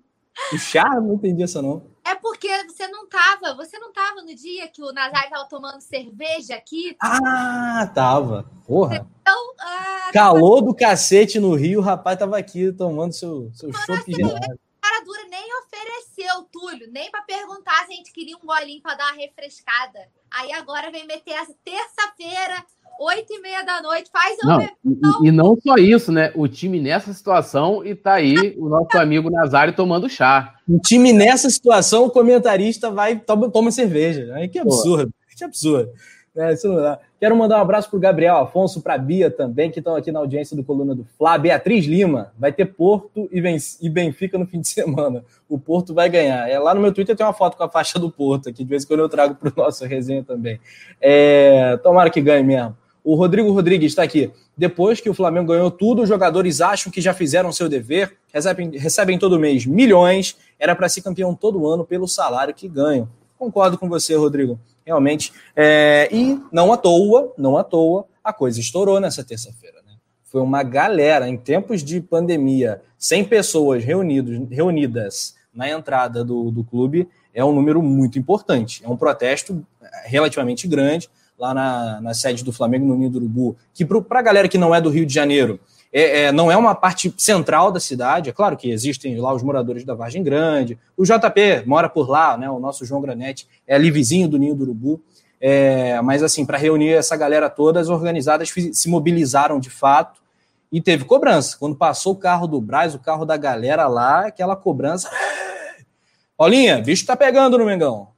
Speaker 1: O chá? Não entendi essa não.
Speaker 3: É porque você não tava, você não tava no dia que o Nazar tava tomando cerveja aqui?
Speaker 1: Ah, tava. Porra. Então, ah, Calor do cacete no Rio, o rapaz tava aqui tomando seu, seu chopp gelado.
Speaker 3: Cara dura nem ofereceu, Túlio, nem para perguntar se a gente queria um golinho para dar uma refrescada. Aí agora vem meter essa terça-feira, oito e meia da noite, faz
Speaker 2: um não, e, e, não só isso, né? O time nessa situação e tá aí o nosso (laughs) amigo Nazário tomando chá.
Speaker 1: O time nessa situação, o comentarista vai toma, toma cerveja. Aí que absurdo, Pô. que absurdo. É, isso não dá. Quero mandar um abraço para o Gabriel Afonso, para a Bia também, que estão aqui na audiência do Coluna do Fla. Beatriz Lima, vai ter Porto e Benfica no fim de (laughs) semana. O Porto vai ganhar. É, lá no meu Twitter tem uma foto com a faixa do Porto, aqui de vez em quando eu trago para o (laughs) nosso resenha também. É, tomara que ganhe mesmo. O Rodrigo Rodrigues está aqui. Depois que o Flamengo ganhou tudo, os jogadores acham que já fizeram seu dever, recebem, recebem todo mês milhões, era para ser campeão todo ano pelo salário que ganham. Concordo com você, Rodrigo realmente. É, e não à toa, não à toa, a coisa estourou nessa terça-feira. Né? Foi uma galera, em tempos de pandemia, 100 pessoas reunidos, reunidas na entrada do, do clube, é um número muito importante. É um protesto relativamente grande lá na, na sede do Flamengo, no Ninho do Urubu, que para a galera que não é do Rio de Janeiro, é, é, não é uma parte central da cidade. É claro que existem lá os moradores da Vargem Grande. O JP mora por lá, né? O nosso João Granete é ali vizinho do Ninho do Urubu. É, mas assim, para reunir essa galera toda, as organizadas se mobilizaram de fato e teve cobrança. Quando passou o carro do Braz, o carro da galera lá, aquela cobrança. (laughs) Paulinha, bicho tá pegando no Mengão.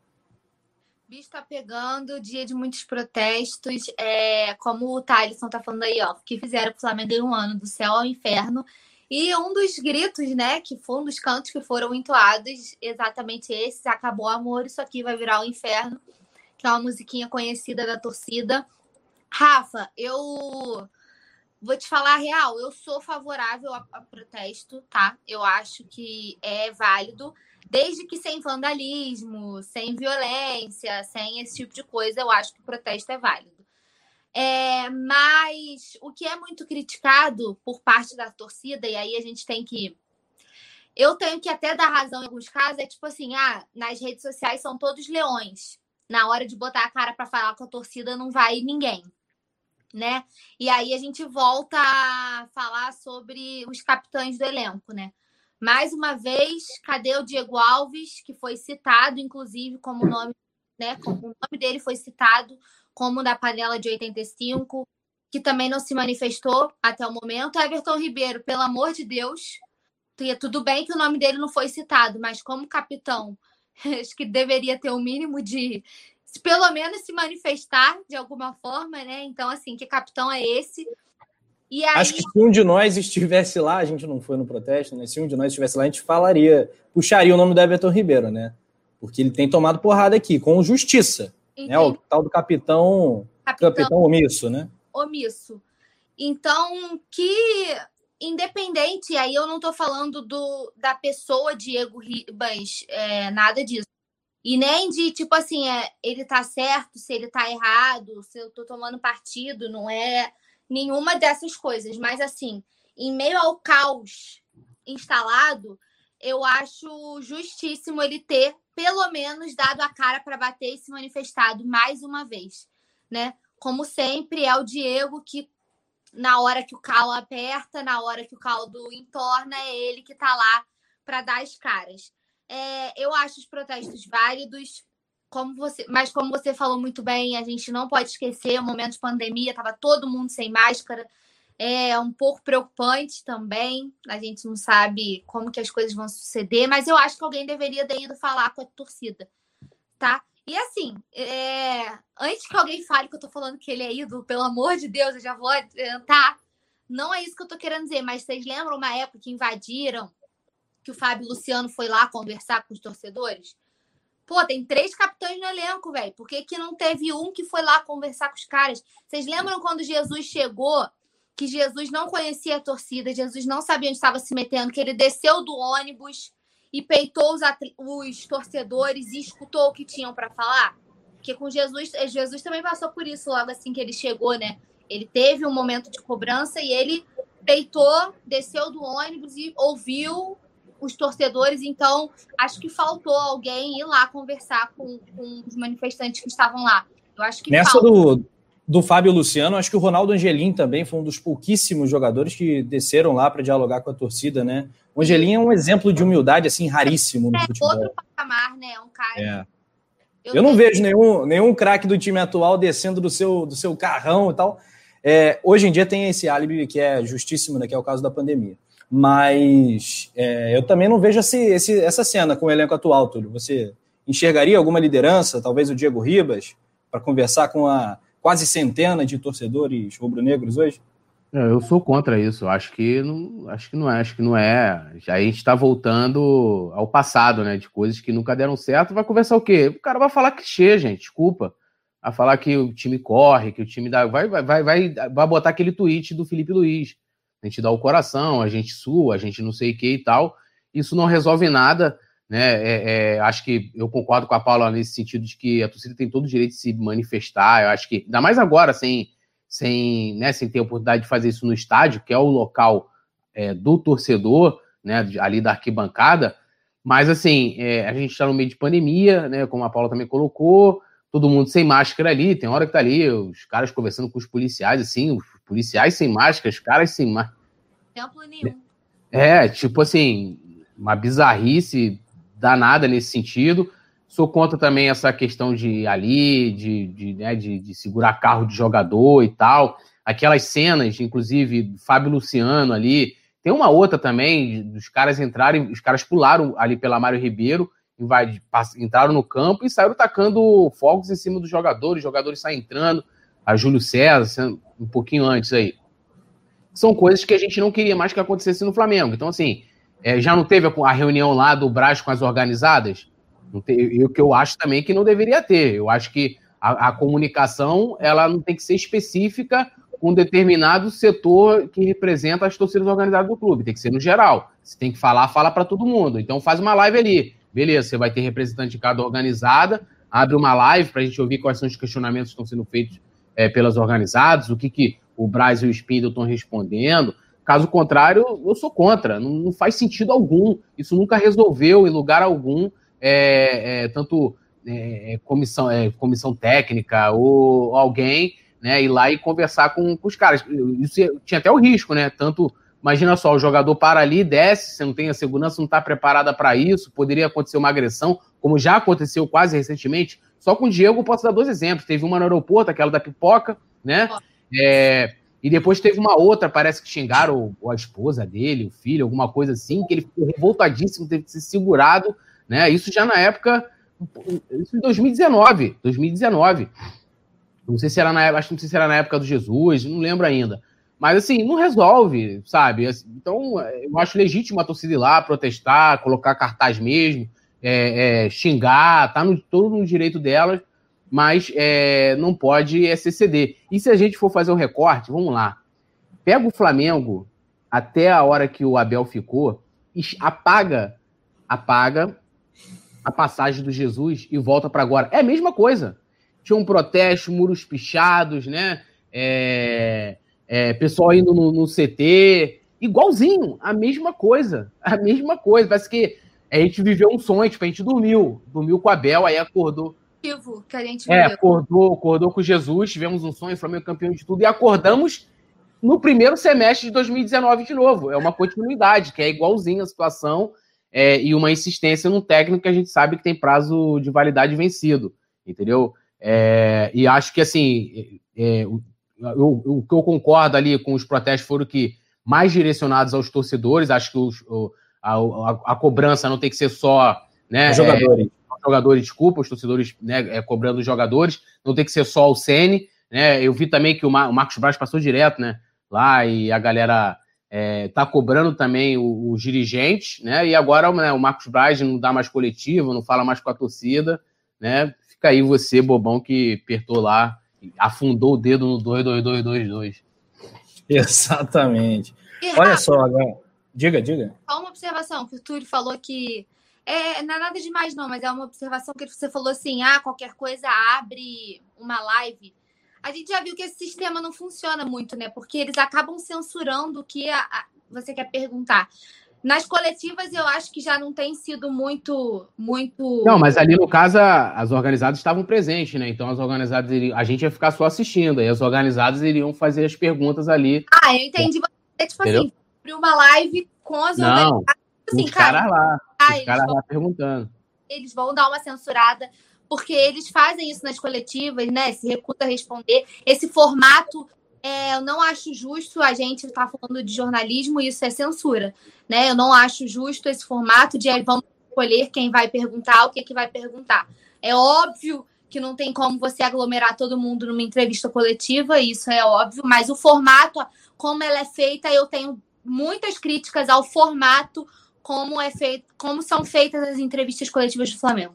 Speaker 3: Bicho tá pegando, dia de muitos protestos. É, como o Thaleson tá falando aí, ó, que fizeram pro Flamengo em um ano, do céu ao inferno. E um dos gritos, né, que foi um dos cantos que foram entoados, exatamente esses, acabou o amor, isso aqui vai virar o inferno, que é uma musiquinha conhecida da torcida. Rafa, eu vou te falar a real, eu sou favorável a, a protesto, tá? Eu acho que é válido, desde que sem vandalismo, sem violência, sem esse tipo de coisa, eu acho que o protesto é válido. É, mas o que é muito criticado por parte da torcida, e aí a gente tem que. Eu tenho que até dar razão em alguns casos, é tipo assim: ah, nas redes sociais são todos leões. Na hora de botar a cara para falar com a torcida, não vai ninguém. Né? E aí a gente volta a falar sobre os capitães do elenco, né? Mais uma vez, cadê o Diego Alves, que foi citado, inclusive, como nome, né? Como o nome dele foi citado como da panela de 85, que também não se manifestou até o momento. Everton Ribeiro, pelo amor de Deus, tudo bem que o nome dele não foi citado, mas como capitão, (laughs) acho que deveria ter o um mínimo de pelo menos se manifestar de alguma forma, né? Então, assim, que capitão é esse?
Speaker 1: Aí... Acho que se um de nós estivesse lá, a gente não foi no protesto, né? Se um de nós estivesse lá, a gente falaria, puxaria o nome do Everton Ribeiro, né? Porque ele tem tomado porrada aqui, com justiça. Né? O tal do capitão, capitão, capitão omisso, né?
Speaker 3: Omisso. Então, que independente, aí eu não estou falando do, da pessoa Diego Ribas, é, nada disso. E nem de, tipo assim, é, ele tá certo, se ele tá errado, se eu tô tomando partido, não é nenhuma dessas coisas. Mas, assim, em meio ao caos instalado, eu acho justíssimo ele ter pelo menos dado a cara para bater e se manifestado mais uma vez, né? Como sempre, é o Diego que na hora que o calo aperta, na hora que o caldo entorna, é ele que está lá para dar as caras. É, eu acho os protestos válidos, como você, mas como você falou muito bem, a gente não pode esquecer o momento de pandemia, estava todo mundo sem máscara, é um pouco preocupante também. A gente não sabe como que as coisas vão suceder, mas eu acho que alguém deveria ter ido falar com a torcida, tá? E assim, é... antes que alguém fale que eu tô falando que ele é ídolo, pelo amor de Deus, eu já vou adiantar. Não é isso que eu tô querendo dizer, mas vocês lembram uma época que invadiram, que o Fábio Luciano foi lá conversar com os torcedores? Pô, tem três capitães no elenco, velho. Por que, que não teve um que foi lá conversar com os caras? Vocês lembram quando Jesus chegou que Jesus não conhecia a torcida, Jesus não sabia onde estava se metendo, que ele desceu do ônibus e peitou os, os torcedores e escutou o que tinham para falar? Porque com Jesus, eh, Jesus também passou por isso logo assim que ele chegou, né? Ele teve um momento de cobrança e ele peitou, desceu do ônibus e ouviu os torcedores. Então, acho que faltou alguém ir lá conversar com, com os manifestantes que estavam lá. Eu acho que
Speaker 1: Nessa falta. do do Fábio Luciano, acho que o Ronaldo Angelim também foi um dos pouquíssimos jogadores que desceram lá para dialogar com a torcida, né? O Angelim é um exemplo de humildade, assim, raríssimo no é, futebol. outro
Speaker 3: patamar, né? É um cara... É.
Speaker 1: Eu, Eu não vejo nenhum, nenhum craque do time atual descendo do seu, do seu carrão e tal. É, hoje em dia tem esse álibi que é justíssimo, né, que é o caso da pandemia. Mas é, eu também não vejo esse, esse, essa cena com o elenco atual, Túlio. Você enxergaria alguma liderança, talvez o Diego Ribas, para conversar com a, quase centena de torcedores rubro-negros hoje?
Speaker 2: É, eu sou contra isso. Acho que não, acho que não é, acho que não é. A gente está voltando ao passado, né? De coisas que nunca deram certo. Vai conversar o quê? O cara vai falar clichê, gente. Desculpa. Vai falar que o time corre, que o time dá. Vai, vai, vai, vai, vai botar aquele tweet do Felipe Luiz. A gente dá o coração, a gente sua, a gente não sei o que e tal. Isso não resolve nada. Né? É, é, acho que eu concordo com a Paula nesse sentido de que a torcida tem todo o direito de se manifestar. Eu acho que, ainda mais agora, sem, sem, né, sem ter a oportunidade de fazer isso no estádio, que é o local é, do torcedor, né, ali da arquibancada. Mas, assim, é, a gente está no meio de pandemia, né, como a Paula também colocou, todo mundo sem máscara ali. Tem hora que tá ali, os caras conversando com os policiais, assim, os policiais sem máscara, os caras sem máscara. Nenhum. É, tipo assim, uma bizarrice danada nesse sentido. Sou contra também essa questão de ali, de, de, né, de, de segurar carro de jogador e tal. Aquelas cenas, inclusive, Fábio Luciano ali. Tem uma outra também, dos caras entrarem, os caras pularam ali pela Mário Ribeiro, invade, entraram no campo e saíram tacando fogos em cima dos jogadores, os jogadores saem entrando, a Júlio César, um pouquinho antes aí. São coisas que a gente não queria mais que acontecesse no Flamengo. Então, assim, é, já não teve a, reunião lá do Brás com as organizadas? E o que eu acho também que não deveria ter. Eu acho que a, a comunicação ela não tem que ser específica com um determinado setor que representa as torcidas organizadas do clube. Tem que ser no geral. Se tem que falar, fala para todo mundo. Então faz uma live ali. Beleza, você vai ter representante de cada organizada, abre uma live para a gente ouvir quais são os questionamentos que estão sendo feitos é, pelas organizadas, o que, que o Braz e o Spindle estão respondendo. Caso contrário, eu sou contra. Não, não, faz sentido algum. Isso nunca resolveu em lugar algum, é, é, tanto é, comissão, é, comissão técnica ou alguém né, ir lá e conversar com, com os caras. Isso tinha até o risco, né? Tanto Imagina só, o jogador para ali, desce, você não tem a segurança, não está preparada para isso, poderia acontecer uma agressão, como já aconteceu quase recentemente. Só com o Diego, posso dar dois exemplos. Teve uma no aeroporto, aquela da pipoca, né? É, e depois teve uma outra, parece que xingaram a esposa dele, o filho, alguma coisa assim, que ele ficou revoltadíssimo, teve que ser segurado, né? Isso já na época, isso em 2019, 2019. Não sei se era na época, acho que não sei se era na época do Jesus, não lembro ainda. Mas assim, não resolve, sabe? Então, eu acho legítimo a torcida ir lá, protestar, colocar cartaz mesmo, é, é, xingar, tá no, todo no direito delas, mas é, não pode SCD. E se a gente for fazer o um recorte, vamos lá. Pega o Flamengo até a hora que o Abel ficou, apaga, apaga a passagem do Jesus e volta para agora. É a mesma coisa. Tinha um protesto, muros pichados, né? É, é, pessoal indo no, no, CT, igualzinho, a mesma coisa, a mesma coisa. Parece que a gente viveu um sonho, tipo, a gente dormiu, dormiu com a Bel, aí acordou.
Speaker 3: Que a gente
Speaker 2: é, acordou, acordou com Jesus, tivemos um sonho, Flamengo campeão de tudo, e acordamos no primeiro semestre de 2019 de novo. É uma continuidade, que é igualzinho a situação é, e uma insistência num técnico que a gente sabe que tem prazo de validade vencido, entendeu? É, e acho que, assim, é, o que eu concordo ali com os protestos foram que mais direcionados aos torcedores. Acho que os, o, a, a, a, cobrança não tem que ser só. Né,
Speaker 1: os jogadores.
Speaker 2: É, jogadores, desculpa, os torcedores né, é, cobrando os jogadores, não tem que ser só o Sene. Né? Eu vi também que o, Mar, o Marcos Braz passou direto né, lá e a galera é, tá cobrando também os, os dirigentes, né? E agora né, o Marcos Braz não dá mais coletivo, não fala mais com a torcida, né? Fica aí você, bobão, que apertou lá afundou o dedo no 22222.
Speaker 1: Exatamente. Olha só, agora. Diga, diga.
Speaker 3: Só uma observação, que o Túlio falou que. É, não é nada demais, não, mas é uma observação que você falou assim: ah, qualquer coisa abre uma live. A gente já viu que esse sistema não funciona muito, né? Porque eles acabam censurando o que a, a, você quer perguntar. Nas coletivas, eu acho que já não tem sido muito. muito.
Speaker 2: Não, mas ali no caso, as organizadas estavam presentes, né? Então as organizadas iriam, a gente ia ficar só assistindo, aí as organizadas iriam fazer as perguntas ali.
Speaker 3: Ah, eu entendi. Você, tipo Entendeu? assim, abrir uma live com as
Speaker 2: não, organizadas. Assim, os cara, caras lá. Ah, os caras lá perguntando.
Speaker 3: Eles vão dar uma censurada, porque eles fazem isso nas coletivas, né? Se recusa a responder. Esse formato é, eu não acho justo a gente estar tá falando de jornalismo, isso é censura. Né? Eu não acho justo esse formato de vamos escolher quem vai perguntar, o que, que vai perguntar. É óbvio que não tem como você aglomerar todo mundo numa entrevista coletiva, isso é óbvio, mas o formato, como ela é feita, eu tenho muitas críticas ao formato como é feito, como são feitas as entrevistas coletivas do Flamengo.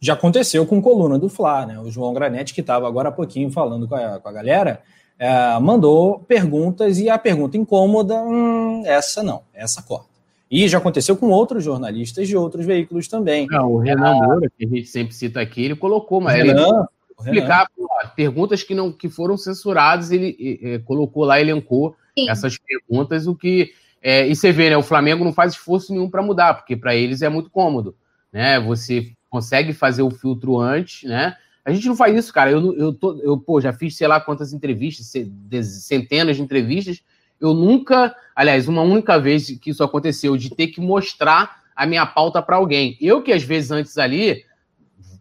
Speaker 1: Já aconteceu com coluna do Fla, né? O João Granete, que estava agora há pouquinho falando com a, com a galera, é, mandou perguntas e a pergunta incômoda, hum, essa não, essa corta. E já aconteceu com outros jornalistas de outros veículos também.
Speaker 2: Não, o Renan é, Moura, que a gente sempre cita aqui, ele colocou, mas Renan, ele explicar perguntas que não que foram censuradas, ele, ele colocou lá, elencou Sim. essas perguntas, o que é, e você vê, né? O Flamengo não faz esforço nenhum para mudar, porque para eles é muito cômodo, né? Você consegue fazer o filtro antes, né? A gente não faz isso, cara. Eu, eu, tô, eu pô, já fiz sei lá quantas entrevistas, centenas de entrevistas. Eu nunca, aliás, uma única vez que isso aconteceu, de ter que mostrar a minha pauta para alguém. Eu que às vezes antes ali,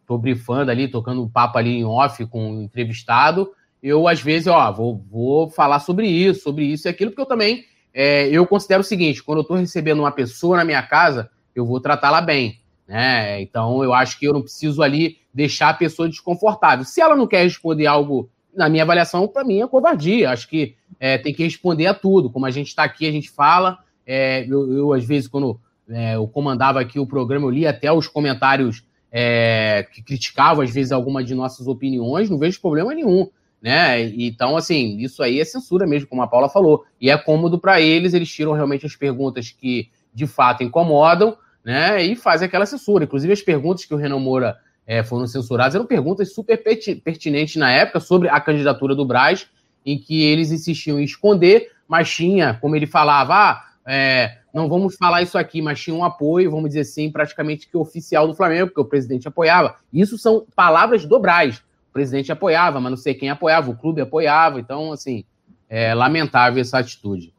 Speaker 2: tô brifando ali, tocando um papo ali em off com o um entrevistado, eu às vezes, ó, vou, vou falar sobre isso, sobre isso e aquilo, porque eu também, é, eu considero o seguinte, quando eu tô recebendo uma pessoa na minha casa, eu vou tratá-la bem. Né? Então, eu acho que eu não preciso ali deixar a pessoa desconfortável. Se ela não quer responder algo, na minha avaliação, para mim é covardia. Acho que é, tem que responder a tudo. Como a gente está aqui, a gente fala. É, eu, eu, às vezes, quando é, eu comandava aqui o programa, eu li até os comentários é, que criticavam, às vezes, alguma de nossas opiniões, não vejo problema nenhum. Né? Então, assim, isso aí é censura mesmo, como a Paula falou. E é cômodo para eles, eles tiram realmente as perguntas que de fato incomodam, né? E fazem aquela censura. Inclusive, as perguntas que o Renan Moura é, foram censuradas eram perguntas super pertinentes na época sobre a candidatura do Braz, em que eles insistiam em esconder, mas tinha, como ele falava, ah, é, não vamos falar isso aqui, mas tinha um apoio, vamos dizer assim, praticamente que oficial do Flamengo, porque o presidente apoiava. Isso são palavras do Braz. O presidente apoiava, mas não sei quem apoiava, o clube apoiava. Então, assim, é lamentável essa atitude.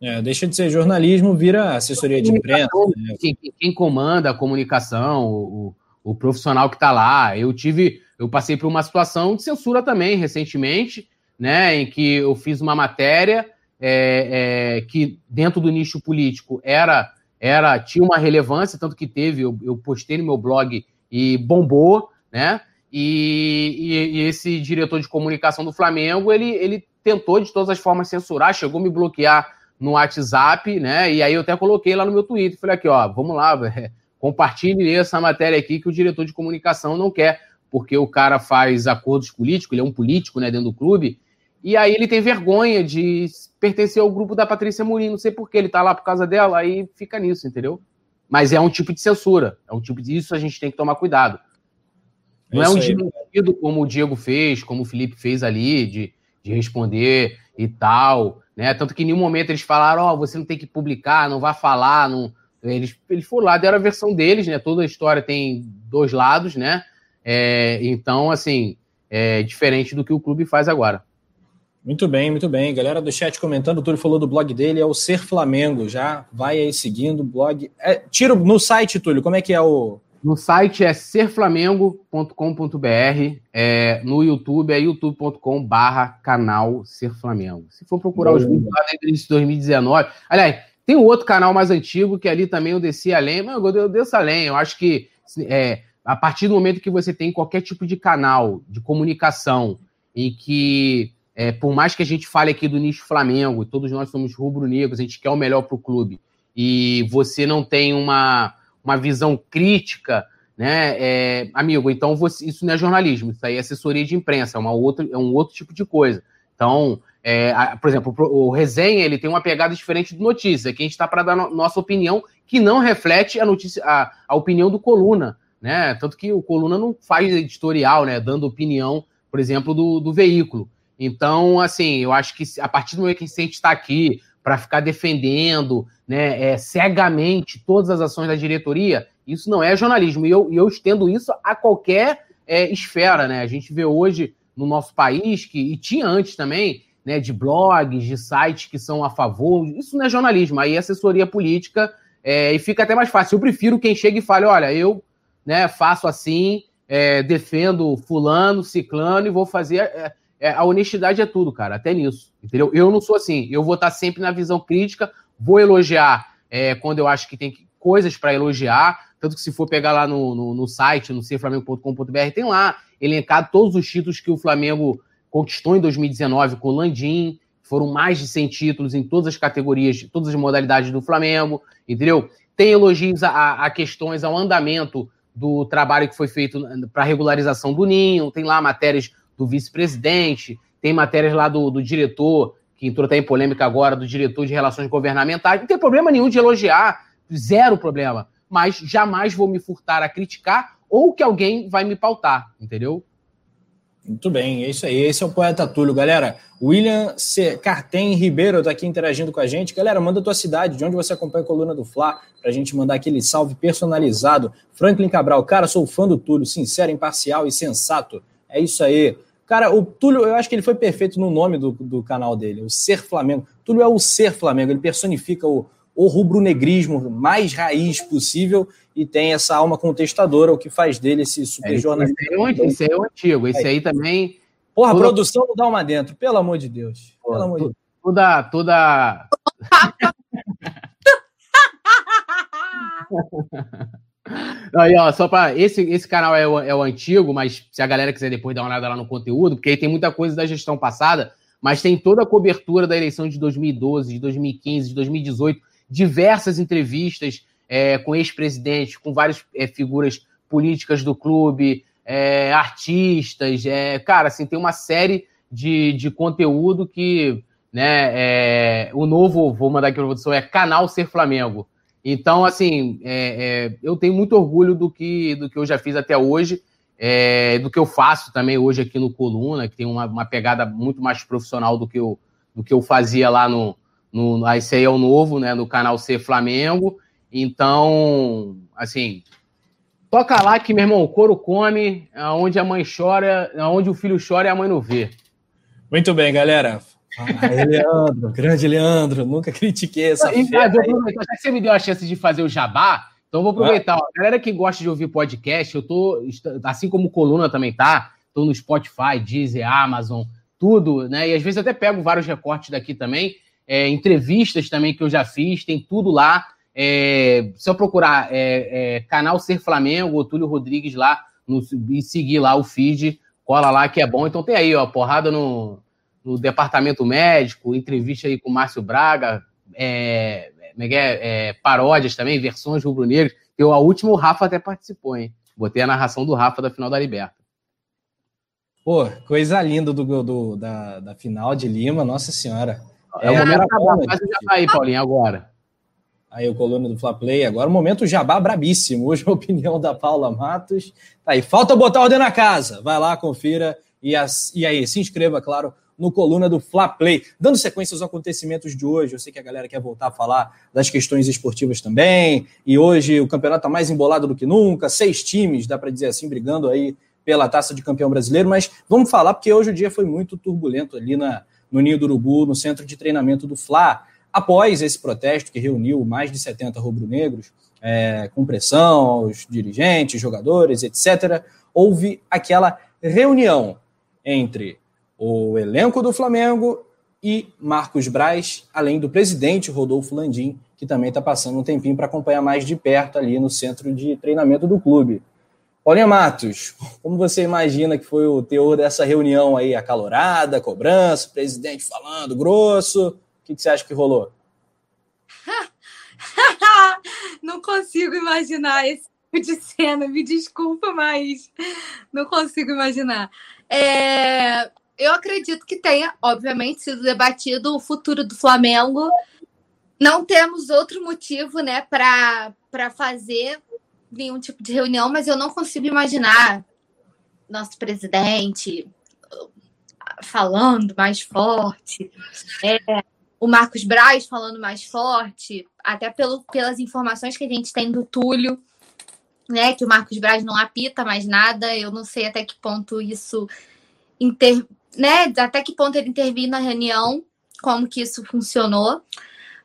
Speaker 1: É, deixa de ser jornalismo, vira assessoria de imprensa.
Speaker 2: Né? Quem, quem, comanda a comunicação, o, o profissional que está lá. Eu tive, eu passei por uma situação de censura também recentemente, né, em que eu fiz uma matéria é, é, que dentro do nicho político era, era tinha uma relevância, tanto que teve, eu, eu postei no meu blog e bombou, né? E, e, e, esse diretor de comunicação do Flamengo, ele, ele tentou de todas as formas censurar, chegou a me bloquear no WhatsApp, né? E aí eu até coloquei lá no meu Twitter, falei aqui, ó, vamos lá, (laughs) compartilhe essa matéria aqui que o diretor de comunicação não quer, porque o cara faz acordos políticos, ele é um político, né, dentro do clube, e aí ele tem vergonha de pertencer ao grupo da Patrícia Mourinho, não sei por que ele tá lá por causa dela, aí fica nisso, entendeu? Mas é um tipo de censura, é um tipo de isso a gente tem que tomar cuidado. Não é, é um desmentido como o Diego fez, como o Felipe fez ali, de, de responder e tal, né? Tanto que em nenhum momento eles falaram, ó, oh, você não tem que publicar, não vai falar, não... Eles, eles foram lá, deram a versão deles, né? Toda a história tem dois lados, né? É, então, assim, é diferente do que o clube faz agora.
Speaker 1: Muito bem, muito bem. Galera do chat comentando, o Túlio falou do blog dele, é o Ser Flamengo. Já vai aí seguindo o blog. É, tiro no site, Túlio, como é que é o.
Speaker 2: No site é serflamengo.com.br, é, no YouTube é youtube.com/barra canal Ser Flamengo. Se for procurar Boa. os vídeos lá desde 2019. Aliás, tem um outro canal mais antigo que ali também eu desci além, mas eu desço além. Eu acho que é, a partir do momento que você tem qualquer tipo de canal de comunicação em que é, por mais que a gente fale aqui do nicho Flamengo, todos nós somos rubro-negros, a gente quer o melhor para o clube, e você não tem uma, uma visão crítica, né, é, amigo, então você, isso não é jornalismo, isso aí é assessoria de imprensa, é, uma outra, é um outro tipo de coisa. Então, é, a, por exemplo, o, o resenha ele tem uma pegada diferente do notícia, que a gente está para dar no, nossa opinião, que não reflete a notícia, a, a opinião do coluna, né? Tanto que o coluna não faz editorial, né? Dando opinião, por exemplo, do, do veículo. Então, assim, eu acho que a partir do momento que a gente está aqui para ficar defendendo né, é, cegamente todas as ações da diretoria, isso não é jornalismo. E eu, eu estendo isso a qualquer é, esfera. Né? A gente vê hoje no nosso país, que, e tinha antes também, né, de blogs, de sites que são a favor. Isso não é jornalismo, aí é assessoria política é, e fica até mais fácil. Eu prefiro quem chega e fale: olha, eu né, faço assim, é, defendo fulano, ciclano e vou fazer. É, é, a honestidade é tudo, cara, até nisso. Entendeu? Eu não sou assim. Eu vou estar sempre na visão crítica, vou elogiar é, quando eu acho que tem coisas para elogiar. Tanto que se for pegar lá no, no, no site, no serflamengo.com.br, tem lá elencado todos os títulos que o Flamengo conquistou em 2019 com o Landim. Foram mais de 100 títulos em todas as categorias, todas as modalidades do Flamengo, entendeu? Tem elogios a, a questões, ao andamento do trabalho que foi feito para regularização do Ninho, tem lá matérias do vice-presidente, tem matérias lá do, do diretor, que entrou até em polêmica agora, do diretor de relações governamentais. Não tem problema nenhum de elogiar, zero problema. Mas jamais vou me furtar a criticar ou que alguém vai me pautar, entendeu?
Speaker 1: Muito bem, é isso aí. Esse é o Poeta Túlio. Galera, William C. Cartem Ribeiro está aqui interagindo com a gente. Galera, manda a tua cidade, de onde você acompanha a coluna do Fla, para a gente mandar aquele salve personalizado. Franklin Cabral, cara, sou fã do Túlio, sincero, imparcial e sensato. É isso aí. Cara, o Túlio, eu acho que ele foi perfeito no nome do, do canal dele, o Ser Flamengo. Túlio é o Ser Flamengo, ele personifica o, o rubro-negrismo mais raiz possível e tem essa alma contestadora, o que faz dele esse super é, jornalista.
Speaker 2: Esse, aí é o antigo, esse aí também.
Speaker 1: Porra, toda... produção não dá uma dentro, pelo amor de Deus. Pô, pelo amor de Deus.
Speaker 2: Toda. toda... (laughs) (laughs) Aí, ó, só para esse, esse canal é o, é o antigo, mas se a galera quiser depois dar uma olhada lá no conteúdo, porque aí tem muita coisa da gestão passada, mas tem toda a cobertura da eleição de 2012, de 2015, de 2018, diversas entrevistas é, com ex-presidentes, com várias é, figuras políticas do clube, é, artistas, é, cara, assim, tem uma série de, de conteúdo que, né, é, o novo, vou mandar aqui para você, é Canal Ser Flamengo. Então, assim, é, é, eu tenho muito orgulho do que, do que eu já fiz até hoje, é, do que eu faço também hoje aqui no Coluna, que tem uma, uma pegada muito mais profissional do que eu, do que eu fazia lá no, no. Aí é o novo, né? No canal Ser Flamengo. Então, assim, toca lá que, meu irmão, o couro come, aonde a mãe chora, aonde o filho chora e a mãe não vê.
Speaker 1: Muito bem, galera. Ah, Leandro, grande Leandro, nunca critiquei essa
Speaker 2: fera, Já que você me deu a chance de fazer o jabá, então vou aproveitar. Ah. Ó, galera que gosta de ouvir podcast, eu tô, assim como Coluna também tá, tô no Spotify, Deezer, Amazon, tudo, né? E às vezes até pego vários recortes daqui também, é, entrevistas também que eu já fiz, tem tudo lá. É, se eu procurar é, é, canal Ser Flamengo, Túlio Rodrigues lá, no, e seguir lá o feed, cola lá que é bom. Então tem aí, ó, porrada no, no departamento médico, entrevista aí com o Márcio Braga, é, é, é, é, paródias também, versões rubro-negras. Eu, a última, o Rafa até participou, hein? Botei a narração do Rafa da final da Liberta.
Speaker 1: Pô, coisa linda do, do da, da final de Lima, nossa senhora.
Speaker 2: É, é o momento da faz o jabá aí, Paulinho, agora.
Speaker 1: Aí o coluna do Fla Play. Agora o momento jabá brabíssimo. Hoje (laughs) a opinião da Paula Matos. Tá aí, falta botar ordem na casa. Vai lá, confira. E, as, e aí, se inscreva, claro, no coluna do Fla Play. Dando sequência aos acontecimentos de hoje, eu sei que a galera quer voltar a falar das questões esportivas também. E hoje o campeonato está mais embolado do que nunca, seis times, dá para dizer assim, brigando aí pela taça de campeão brasileiro. Mas vamos falar, porque hoje o dia foi muito turbulento ali na, no Ninho do Urubu, no centro de treinamento do Fla. Após esse protesto que reuniu mais de 70 rubro-negros, é, com pressão aos dirigentes, jogadores, etc., houve aquela reunião entre o elenco do Flamengo e Marcos Braz, além do presidente Rodolfo Landim, que também está passando um tempinho para acompanhar mais de perto ali no centro de treinamento do clube. Paulinha Matos, como você imagina que foi o teor dessa reunião aí, acalorada, cobrança, presidente falando grosso? O que, que você acha que rolou? (laughs)
Speaker 3: não consigo imaginar esse tipo de cena, me desculpa, mas não consigo imaginar. É, eu acredito que tenha, obviamente, sido debatido o futuro do Flamengo. Não temos outro motivo, né, para fazer nenhum tipo de reunião, mas eu não consigo imaginar nosso presidente falando mais forte, é, o Marcos Braz falando mais forte, até pelo, pelas informações que a gente tem do Túlio, né, que o Marcos Braz não apita mais nada, eu não sei até que ponto isso inter, né, até que ponto ele interviu na reunião, como que isso funcionou.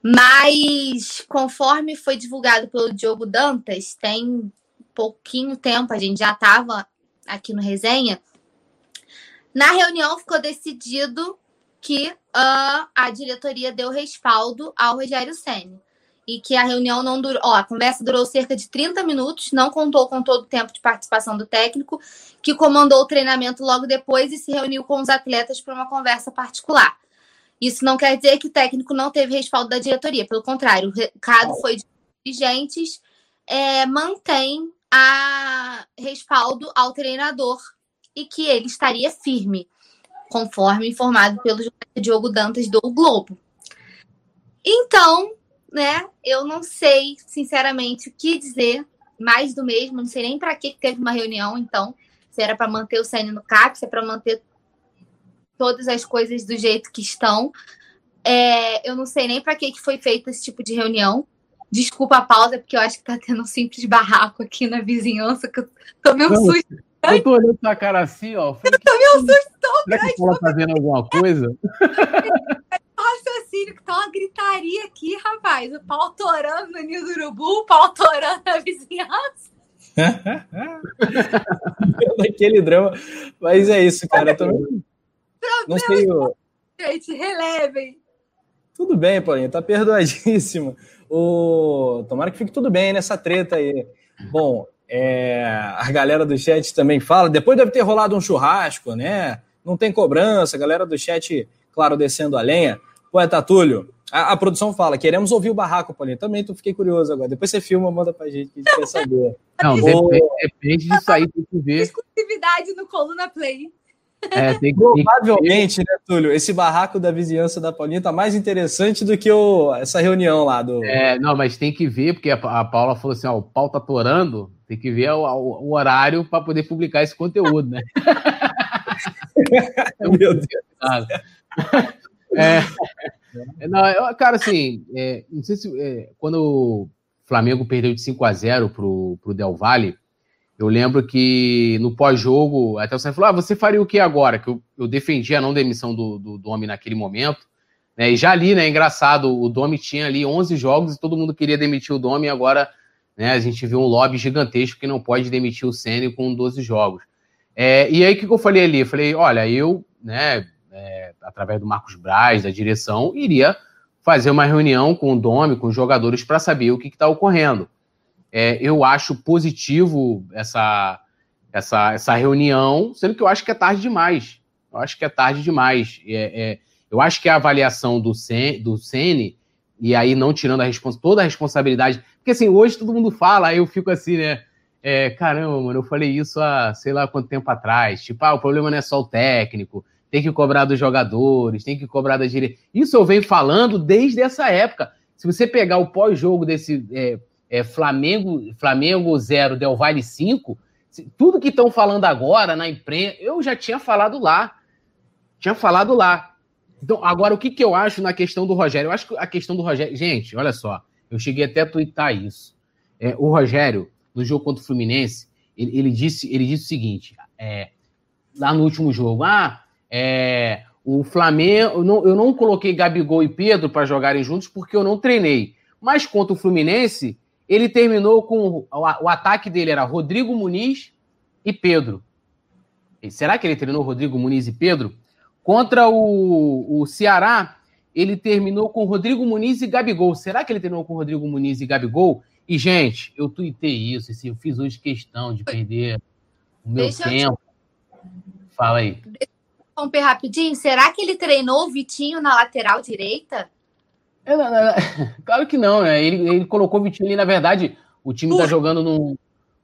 Speaker 3: Mas conforme foi divulgado pelo Diogo Dantas, tem pouquinho tempo, a gente já estava aqui no resenha. Na reunião ficou decidido que uh, a diretoria deu respaldo ao Rogério Senna e que a reunião não durou. Ó, a conversa durou cerca de 30 minutos, não contou com todo o tempo de participação do técnico, que comandou o treinamento logo depois e se reuniu com os atletas para uma conversa particular. Isso não quer dizer que o técnico não teve respaldo da diretoria, pelo contrário, o recado foi de dirigentes, é, mantém a respaldo ao treinador e que ele estaria firme, conforme informado pelo Diogo Dantas do Globo. Então, né? Eu não sei, sinceramente, o que dizer. Mais do mesmo, não sei nem para que teve uma reunião, então. Se era para manter o CN no CAP, se é para manter todas as coisas do jeito que estão. É, eu não sei nem para que, que foi feito esse tipo de reunião. Desculpa a pausa, porque eu acho que tá tendo um simples barraco aqui na vizinhança, que eu tomei um não, susto.
Speaker 2: Eu tô olhando pra cara assim, ó.
Speaker 3: Falei, eu tomei um susto tão
Speaker 2: Será grande. que ela tá vendo alguma coisa? (laughs)
Speaker 3: raciocínio que tá uma gritaria aqui, rapaz. O pau torando no ninho do urubu, o pau torando na vizinhança. (laughs)
Speaker 1: Aquele drama. Mas é isso, cara. Eu também... Não sei. O...
Speaker 3: Gente, relevem.
Speaker 1: Tudo bem, Paulinho, tá perdoadíssimo. O... Tomara que fique tudo bem nessa treta aí. Bom, É, a galera do chat também fala. Depois deve ter rolado um churrasco, né? Não tem cobrança. A galera do chat, claro, descendo a lenha. Poeta Túlio, a, a, produção fala, queremos ouvir o barraco, Paulinho. Também tu fiquei curioso agora. Depois você filma, manda pra gente, que a gente quer saber. (laughs)
Speaker 2: Não, depende, depende disso aí, tem que ver.
Speaker 3: Exclusividade no Coluna Play.
Speaker 1: É, tem que, Provavelmente, né, Túlio, esse barraco da vizinhança da Paulinha tá mais interessante do que o, essa reunião lá do.
Speaker 2: É, não, mas tem que ver, porque a, a Paula falou assim: ó, o pau tá torando, tem que ver o, o, o horário para poder publicar esse conteúdo, né? (laughs) (laughs) Meu Deus. É, não, eu, cara, assim, é, não sei se é, quando o Flamengo perdeu de 5 a 0 pro, pro Del Valle, eu lembro que no pós-jogo, até você falou: ah, você faria o que agora? Que eu, eu defendi a não demissão do, do Domi naquele momento. Né? E já ali, né, engraçado, o Domi tinha ali 11 jogos e todo mundo queria demitir o Domi, e agora né, a gente viu um lobby gigantesco que não pode demitir o Senna com 12 jogos. É, e aí, o que, que eu falei ali? Eu falei: olha, eu, né, é, através do Marcos Braz, da direção, iria fazer uma reunião com o Domi, com os jogadores, para saber o que está ocorrendo. É, eu acho positivo essa, essa, essa reunião, sendo que eu acho que é tarde demais. Eu acho que é tarde demais. É, é, eu acho que a avaliação do, Sen, do Sene, e aí não tirando a toda a responsabilidade, porque assim, hoje todo mundo fala, aí eu fico assim, né? É, caramba, mano, eu falei isso há sei lá quanto tempo atrás. Tipo, ah, o problema não é só o técnico, tem que cobrar dos jogadores, tem que cobrar da direita. Isso eu venho falando desde essa época. Se você pegar o pós-jogo desse é, é, Flamengo, Flamengo 0, Del Valle 5, tudo que estão falando agora na imprensa, eu já tinha falado lá. Tinha falado lá. Então, agora, o que, que eu acho na questão do Rogério? Eu acho que a questão do Rogério. Gente, olha só, eu cheguei até a twittar isso. É, o Rogério, no jogo contra o Fluminense, ele, ele disse, ele disse o seguinte: é, lá no último jogo, ah, é, o Flamengo, eu não, eu não coloquei Gabigol e Pedro para jogarem juntos porque eu não treinei. Mas contra o Fluminense, ele terminou com. O ataque dele era Rodrigo Muniz e Pedro. E será que ele treinou Rodrigo Muniz e Pedro? Contra o, o Ceará, ele terminou com Rodrigo Muniz e Gabigol. Será que ele terminou com Rodrigo Muniz e Gabigol? E, gente, eu tuitei isso, eu fiz hoje questão de perder o meu Deixa tempo. Te... Fala aí. Deixa
Speaker 3: eu romper rapidinho. Será que ele treinou o Vitinho na lateral direita?
Speaker 2: É, não, não, (laughs) claro que não, né? Ele, ele colocou o Vitinho ali, na verdade, o time está jogando num,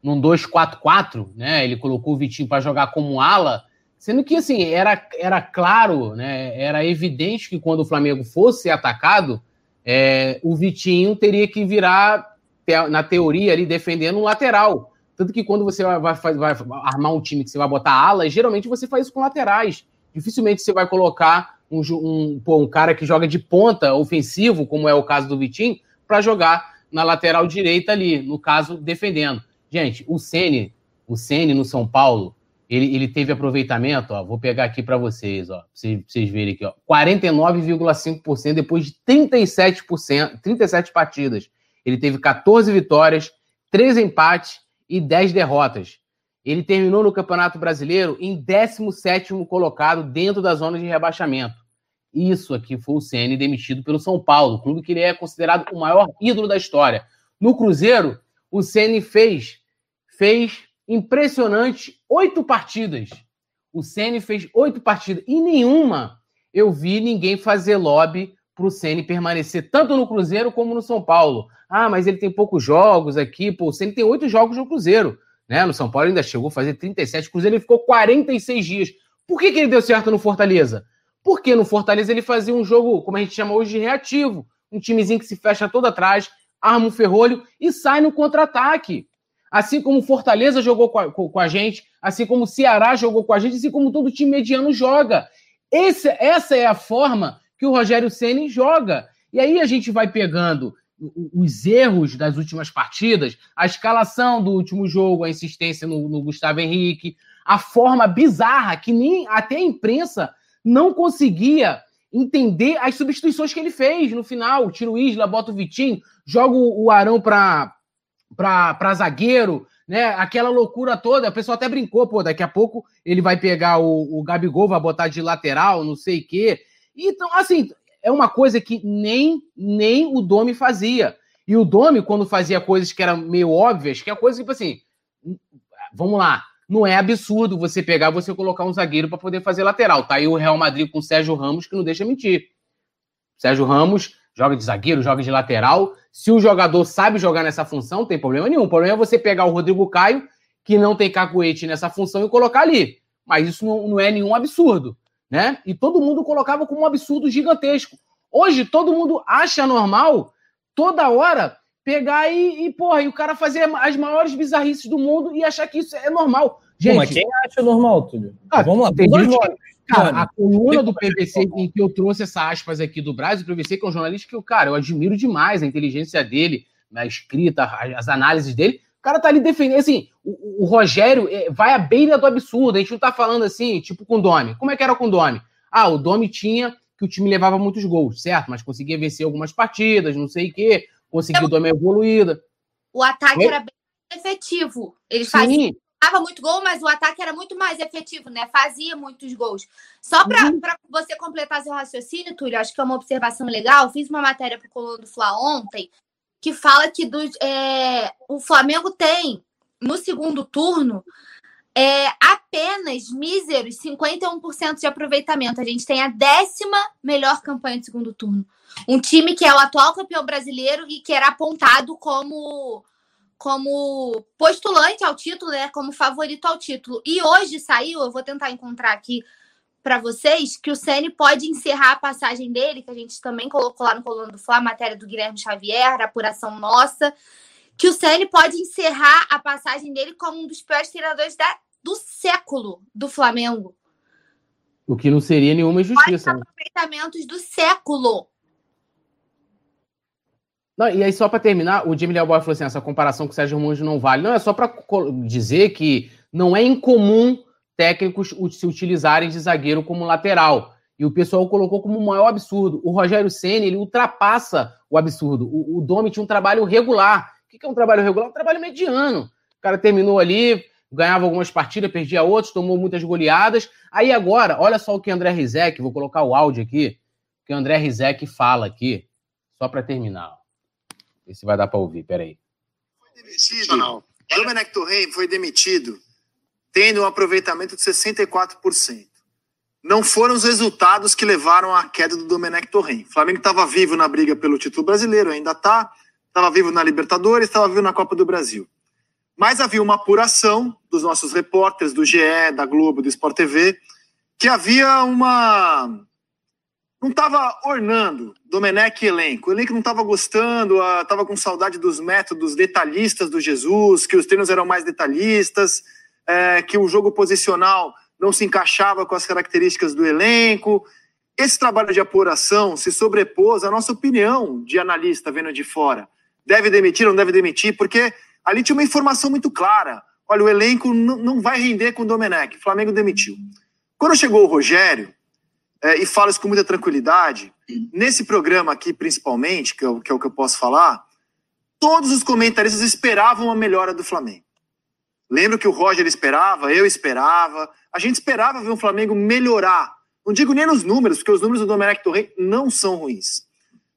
Speaker 2: num 2-4-4, né? Ele colocou o Vitinho para jogar como ala, sendo que assim, era, era claro, né? Era evidente que quando o Flamengo fosse atacado, é, o Vitinho teria que virar, na teoria, ali, defendendo um lateral. Tanto que quando você vai, vai, vai armar um time que você vai botar ala, geralmente você faz isso com laterais. Dificilmente você vai colocar um, um, pô, um cara que joga de ponta ofensivo, como é o caso do Vitinho, para jogar na lateral direita ali, no caso, defendendo. Gente, o Ceni, o Ceni no São Paulo, ele, ele teve aproveitamento, ó, vou pegar aqui para vocês, ó, pra vocês, vocês verem aqui, ó, 49,5% depois de 37%, 37 partidas. Ele teve 14 vitórias, 3 empates e 10 derrotas. Ele terminou no Campeonato Brasileiro em 17º colocado dentro da zona de rebaixamento. Isso aqui foi o CN demitido pelo São Paulo, clube que ele é considerado o maior ídolo da história. No Cruzeiro, o CN fez fez impressionante oito partidas. O CN fez oito partidas e nenhuma eu vi ninguém fazer lobby para o CN permanecer tanto no Cruzeiro como no São Paulo. Ah, mas ele tem poucos jogos aqui. Pô, o CN tem oito jogos no Cruzeiro. Né? No São Paulo ainda chegou a fazer 37. O Cruzeiro ele ficou 46 dias. Por que, que ele deu certo no Fortaleza? Porque no Fortaleza ele fazia um jogo, como a gente chama hoje, de reativo. Um timezinho que se fecha todo atrás, arma um ferrolho e sai no contra-ataque. Assim como o Fortaleza jogou com a, com a, gente, assim como o Ceará jogou com a gente, assim como todo time mediano joga. Esse, essa é a forma que o Rogério Ceni joga. E aí a gente vai pegando os erros das últimas partidas, a escalação do último jogo, a insistência no, no Gustavo Henrique, a forma bizarra que nem até a imprensa não conseguia entender as substituições que ele fez no final. Tira o Isla, bota o Vitinho, joga o Arão para para zagueiro, né? Aquela loucura toda. O pessoal até brincou, pô, daqui a pouco ele vai pegar o, o Gabigol, vai botar de lateral, não sei o quê. Então, assim, é uma coisa que nem, nem o Domi fazia. E o Domi, quando fazia coisas que eram meio óbvias, que é coisa tipo assim, vamos lá, não é absurdo você pegar você colocar um zagueiro para poder fazer lateral. Tá aí o Real Madrid com o Sérgio Ramos, que não deixa mentir. Sérgio Ramos joga de zagueiro, joga de lateral. Se o jogador sabe jogar nessa função, não tem problema nenhum. O problema é você pegar o Rodrigo Caio, que não tem cacuete nessa função, e colocar ali. Mas isso não, não é nenhum absurdo, né? E todo mundo colocava como um absurdo gigantesco. Hoje, todo mundo acha normal, toda hora, pegar e, e, porra, e o cara fazer as maiores bizarrices do mundo e achar que isso é normal.
Speaker 1: Gente, Pô, mas quem acha normal, Túlio? Ah, Vamos lá, tem gente,
Speaker 2: Cara, a coluna do PVC em que eu trouxe essa aspas aqui do Brasil, o PVC, que é um jornalista que eu, cara, eu admiro demais a inteligência dele, a escrita, as análises dele. O cara tá ali defendendo, assim, o, o Rogério é, vai à beira do absurdo. A gente não tá falando assim, tipo com o Domi. Como é que era com o Domi? Ah, o Domi tinha que o time levava muitos gols, certo? Mas conseguia vencer algumas partidas, não sei o quê, conseguiu o Domi evoluída.
Speaker 3: O ataque era bem efetivo. Ele Sim. fazia dava muito gol, mas o ataque era muito mais efetivo, né? Fazia muitos gols. Só para uhum. você completar seu raciocínio, Túlio, acho que é uma observação legal. Fiz uma matéria para o Coluna do Fla ontem que fala que do, é, o Flamengo tem, no segundo turno, é, apenas míseros 51% de aproveitamento. A gente tem a décima melhor campanha de segundo turno. Um time que é o atual campeão brasileiro e que era apontado como como postulante ao título, né, como favorito ao título. E hoje saiu, eu vou tentar encontrar aqui para vocês, que o Ceni pode encerrar a passagem dele, que a gente também colocou lá no Coluna do Fla, matéria do Guilherme Xavier, apuração nossa, que o Ceni pode encerrar a passagem dele como um dos piores treinadores da, do século do Flamengo.
Speaker 2: O que não seria nenhuma injustiça.
Speaker 3: Né? aproveitamentos do século.
Speaker 2: Não, e aí, só para terminar, o Jimmy Leoboy falou assim: essa comparação com o Sérgio Ramos não vale. Não, é só para dizer que não é incomum técnicos se utilizarem de zagueiro como lateral. E o pessoal colocou como o maior absurdo. O Rogério Senna, ele ultrapassa o absurdo. O, o Domi tinha um trabalho regular. O que é um trabalho regular? Um trabalho mediano. O cara terminou ali, ganhava algumas partidas, perdia outras, tomou muitas goleadas. Aí agora, olha só o que André Rizek, vou colocar o áudio aqui, que o André Rizek fala aqui, só para terminar. Ver se vai dar para ouvir, peraí.
Speaker 4: Foi demitido. Domenech Torrey foi demitido tendo um aproveitamento de 64%. Não foram os resultados que levaram à queda do Domenech Torrey. O Flamengo estava vivo na briga pelo título brasileiro, ainda está. Estava vivo na Libertadores, estava vivo na Copa do Brasil. Mas havia uma apuração dos nossos repórteres, do GE, da Globo, do Sport TV, que havia uma não estava ornando Domenech e elenco. O elenco não estava gostando, estava com saudade dos métodos detalhistas do Jesus, que os treinos eram mais detalhistas, é, que o jogo posicional não se encaixava com as características do elenco. Esse trabalho de apuração se sobrepôs à nossa opinião de analista vendo de fora. Deve demitir não deve demitir, porque ali tinha uma informação muito clara. Olha, o elenco não vai render com o Domenech. O Flamengo demitiu. Quando chegou o Rogério, é, e falo isso com muita tranquilidade, nesse programa aqui, principalmente, que é, o, que é o que eu posso falar, todos os comentaristas esperavam a melhora do Flamengo. Lembro que o Roger esperava, eu esperava, a gente esperava ver o Flamengo melhorar. Não digo nem nos números, porque os números do Domenech Torrent não são ruins.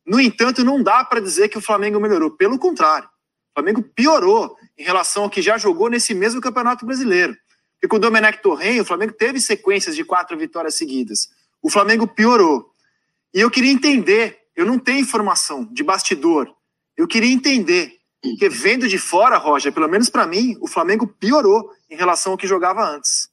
Speaker 4: No entanto, não dá para dizer que o Flamengo melhorou. Pelo contrário, o Flamengo piorou em relação ao que já jogou nesse mesmo Campeonato Brasileiro. Porque com o Domenech Torrent, o Flamengo teve sequências de quatro vitórias seguidas o Flamengo piorou. E eu queria entender, eu não tenho informação de bastidor, eu queria entender, porque vendo de fora, Roger, pelo menos para mim, o Flamengo piorou em relação ao que jogava antes.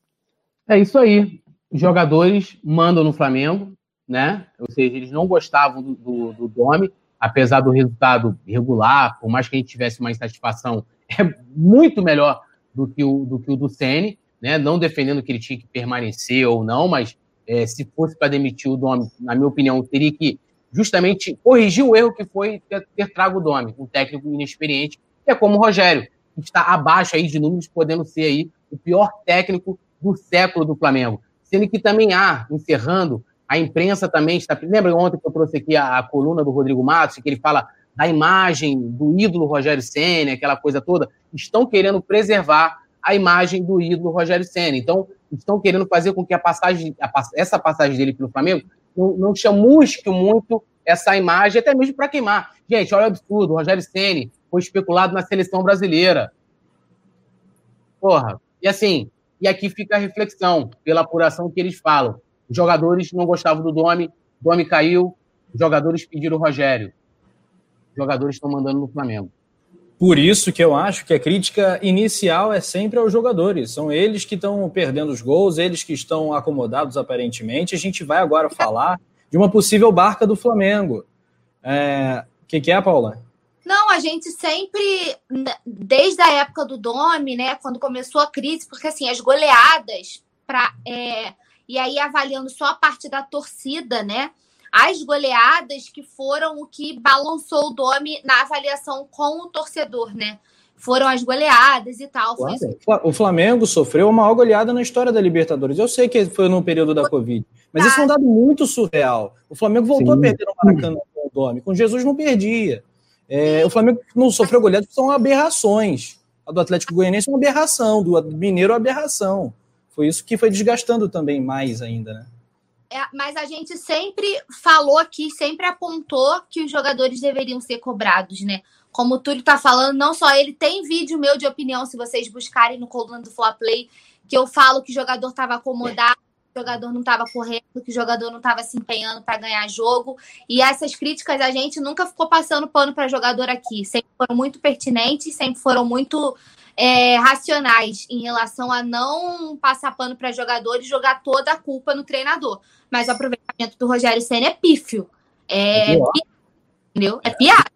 Speaker 2: É isso aí. Os jogadores mandam no Flamengo, né? Ou seja, eles não gostavam do, do, do Domi, apesar do resultado regular, por mais que a gente tivesse uma insatisfação, é muito melhor do que o do, que o do Sene, né? Não defendendo que ele tinha que permanecer ou não, mas é, se fosse para demitir o Domi, na minha opinião, teria que justamente corrigir o erro que foi ter, ter trago o Domi, um técnico inexperiente, que é como o Rogério, que está abaixo aí de números, podendo ser aí o pior técnico do século do Flamengo. Sendo que também há, encerrando, a imprensa também está. Lembra ontem que eu trouxe aqui a, a coluna do Rodrigo Matos, que ele fala da imagem do ídolo Rogério Senna, aquela coisa toda? Estão querendo preservar a imagem do ídolo Rogério Senna. Então, estão querendo fazer com que a passagem, a, essa passagem dele pelo Flamengo não, não chamusque muito essa imagem, até mesmo para queimar. Gente, olha o absurdo, o Rogério Ceni foi especulado na seleção brasileira. Porra. E assim, e aqui fica a reflexão, pela apuração que eles falam. Os jogadores não gostavam do Domi, Domi caiu, os jogadores pediram o Rogério. Os jogadores estão mandando no Flamengo.
Speaker 1: Por isso que eu acho que a crítica inicial é sempre aos jogadores. São eles que estão perdendo os gols, eles que estão acomodados aparentemente. A gente vai agora falar de uma possível barca do Flamengo. O é... que, que é, Paula?
Speaker 3: Não, a gente sempre, desde a época do Domi, né, quando começou a crise, porque assim, as goleadas, pra, é, e aí avaliando só a parte da torcida, né, as goleadas que foram o que balançou o Domi na avaliação com o torcedor, né, foram as goleadas e tal.
Speaker 1: Claro. O Flamengo sofreu a maior goleada na história da Libertadores. Eu sei que foi no período da Covid, mas isso é um dado muito surreal. O Flamengo voltou Sim. a perder no Maracanã com o Domi. Com Jesus não perdia. É, o Flamengo não sofreu goleada, são aberrações. A do Atlético Goianiense é uma aberração, do Mineiro é uma aberração. Foi isso que foi desgastando também mais ainda, né?
Speaker 3: É, mas a gente sempre falou aqui, sempre apontou que os jogadores deveriam ser cobrados, né? Como o Túlio tá falando, não só ele, tem vídeo meu de opinião, se vocês buscarem no coluna do Fla Play, que eu falo que o jogador estava acomodado, o jogador não estava correndo, que o jogador não estava se empenhando para ganhar jogo. E essas críticas a gente nunca ficou passando pano para jogador aqui. Sempre foram muito pertinentes, sempre foram muito é, racionais em relação a não passar pano para jogador e jogar toda a culpa no treinador. Mas o aproveitamento do Rogério Senna é pífio. É, é entendeu? É piada.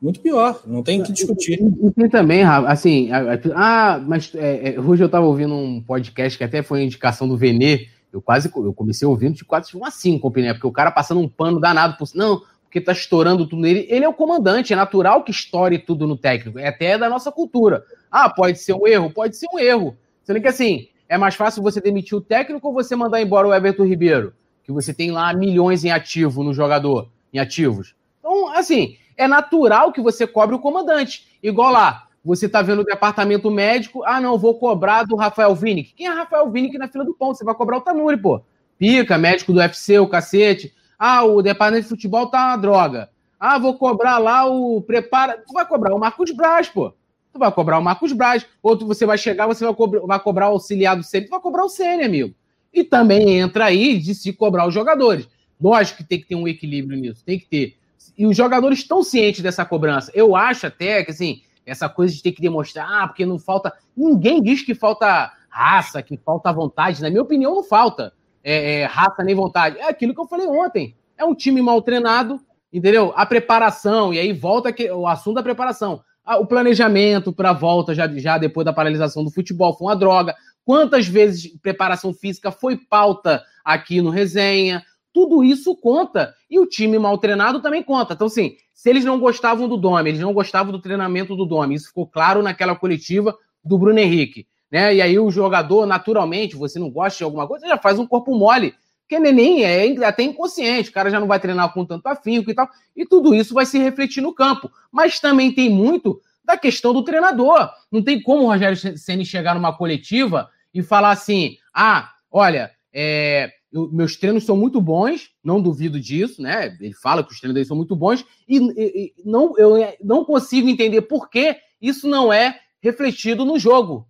Speaker 1: Muito pior, não tem que discutir.
Speaker 2: E tem também, assim, ah, mas é, é, hoje eu estava ouvindo um podcast que até foi indicação do Venê, eu quase eu comecei ouvindo de quase uma síncope, né? Porque o cara passando um pano danado por não, porque tá estourando tudo nele. Ele é o comandante, é natural que estoure tudo no técnico. É até da nossa cultura. Ah, pode ser um erro, pode ser um erro. Sendo que assim, é mais fácil você demitir o técnico ou você mandar embora o Everton Ribeiro, que você tem lá milhões em ativo no jogador, em ativos. Então, assim, é natural que você cobre o comandante. Igual lá, você está vendo o departamento médico, ah, não, vou cobrar do Rafael Vinick. Quem é Rafael Vinick na fila do pão? Você vai cobrar o Tanuri, pô. Pica, médico do UFC, o cacete. Ah, o departamento de futebol tá uma droga. Ah, vou cobrar lá o prepara. Tu vai cobrar o Marcos Braz, pô. Tu vai cobrar o Marcos Braz. Outro você vai chegar, você vai, cobrar, vai cobrar o auxiliar do Sene, tu vai cobrar o Sene, amigo. E também entra aí de se cobrar os jogadores. Lógico que tem que ter um equilíbrio nisso, tem que ter. E os jogadores estão cientes dessa cobrança. Eu acho até que, assim, essa coisa de ter que demonstrar, ah, porque não falta. Ninguém diz que falta raça, que falta vontade. Na minha opinião, não falta é, é, raça nem vontade. É aquilo que eu falei ontem. É um time mal treinado, entendeu? A preparação, e aí volta que, o assunto da preparação. Ah, o planejamento para a volta, já, já depois da paralisação do futebol, foi uma droga. Quantas vezes preparação física foi pauta aqui no resenha? Tudo isso conta. E o time mal treinado também conta. Então, assim, se eles não gostavam do Dome, eles não gostavam do treinamento do Dome. Isso ficou claro naquela coletiva do Bruno Henrique. Né? E aí o jogador, naturalmente, você não gosta de alguma coisa, já faz um corpo mole. Porque neném é até inconsciente, o cara já não vai treinar com tanto afinco e tal. E tudo isso vai se refletir no campo. Mas também tem muito da questão do treinador. Não tem como o Rogério Ceni chegar numa coletiva e falar assim: ah, olha, é, eu, meus treinos são muito bons, não duvido disso, né? Ele fala que os treinos dele são muito bons, e, e, e não, eu não consigo entender por que isso não é refletido no jogo.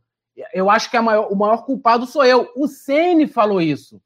Speaker 2: Eu acho que maior, o maior culpado sou eu. O Ceni falou isso.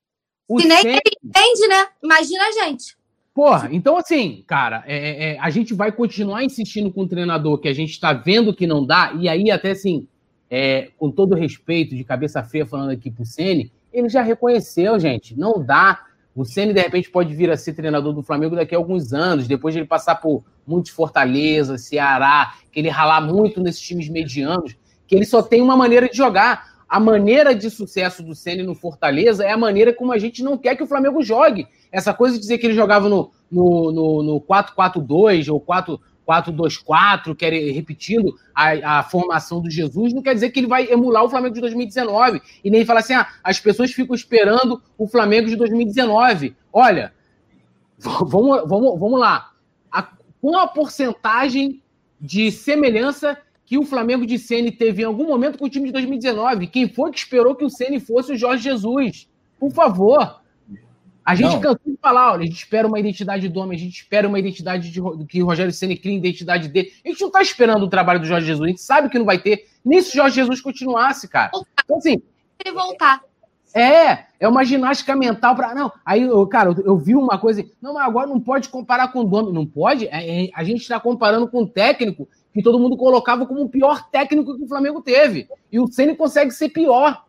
Speaker 3: O e nem Ceni... ele entende, né? Imagina a gente.
Speaker 2: Porra, então assim, cara, é, é, é, a gente vai continuar insistindo com o treinador que a gente está vendo que não dá, e aí até assim, é, com todo respeito, de cabeça feia falando aqui pro Ceni, ele já reconheceu, gente. Não dá. O Ceni de repente pode vir a ser treinador do Flamengo daqui a alguns anos, depois de ele passar por muitos Fortaleza, Ceará, que ele ralar muito nesses times medianos, que ele só tem uma maneira de jogar. A maneira de sucesso do Ceni no Fortaleza é a maneira como a gente não quer que o Flamengo jogue. Essa coisa de dizer que ele jogava no, no, no, no 4-4-2 ou 4 4-2-4, quer repetindo a, a, formação do Jesus, não quer dizer que ele vai emular o Flamengo de 2019. E nem falar assim, ah, as pessoas ficam esperando o Flamengo de 2019. Olha, vamos, vamos, vamos lá. A, com a porcentagem de semelhança que o Flamengo de Ceni teve em algum momento com o time de 2019, quem foi que esperou que o Ceni fosse o Jorge Jesus? Por favor. A gente não. cansou de falar, olha, a gente espera uma identidade do homem, a gente espera uma identidade de, que o Rogério Senna cria identidade dele. A gente não tá esperando o trabalho do Jorge Jesus, a gente sabe que não vai ter, nem se o Jorge Jesus continuasse, cara. Então, assim.
Speaker 3: Ele voltar.
Speaker 2: É, é uma ginástica mental para Não, aí, eu, cara, eu, eu, vi uma coisa. Não, mas agora não pode comparar com o Domi. Não pode? É, é, a gente está comparando com um técnico que todo mundo colocava como o pior técnico que o Flamengo teve. E o Ceni consegue ser pior.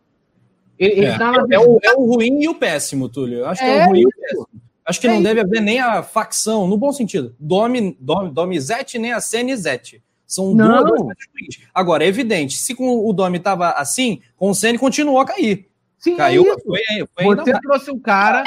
Speaker 1: Ele, é. Ele tá é, o, é, o, ruim e o péssimo, Túlio. Eu acho que é, é o ruim e o péssimo. Acho que não é deve haver nem a facção, no bom sentido. Domi, Domi, Domizete nem a Cenizete. São não. duas ruins. Agora, é evidente, se com o Domi estava assim, com o Ceni continuou a cair.
Speaker 2: Sim, Caiu, foi, foi Você trouxe um cara.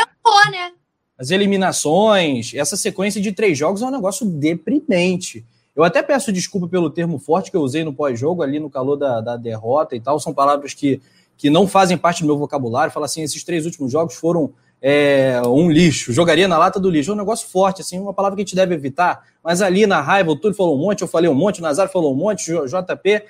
Speaker 1: né? As eliminações, essa sequência de três jogos é um negócio deprimente. Eu até peço desculpa pelo termo forte que eu usei no pós-jogo, ali no calor da, da derrota e tal. São palavras que, que não fazem parte do meu vocabulário. Fala assim: esses três últimos jogos foram é, um lixo, jogaria na lata do lixo. É um negócio forte, assim, uma palavra que a gente deve evitar. Mas ali na raiva, o Túlio falou um monte, eu falei um monte, o Nazar falou um monte, o JP.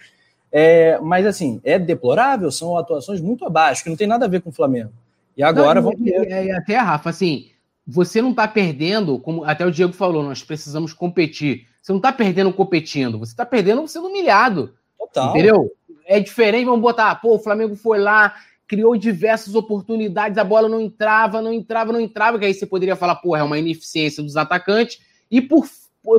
Speaker 1: É, mas assim, é deplorável, são atuações muito abaixo, que não tem nada a ver com o Flamengo. E agora não, vamos ver.
Speaker 2: É, até, Rafa, assim, você não está perdendo, como até o Diego falou, nós precisamos competir. Você não está perdendo competindo, você está perdendo sendo humilhado. Total. Entendeu? É diferente, vamos botar, pô, o Flamengo foi lá, criou diversas oportunidades, a bola não entrava, não entrava, não entrava, que aí você poderia falar, pô, é uma ineficiência dos atacantes, e por,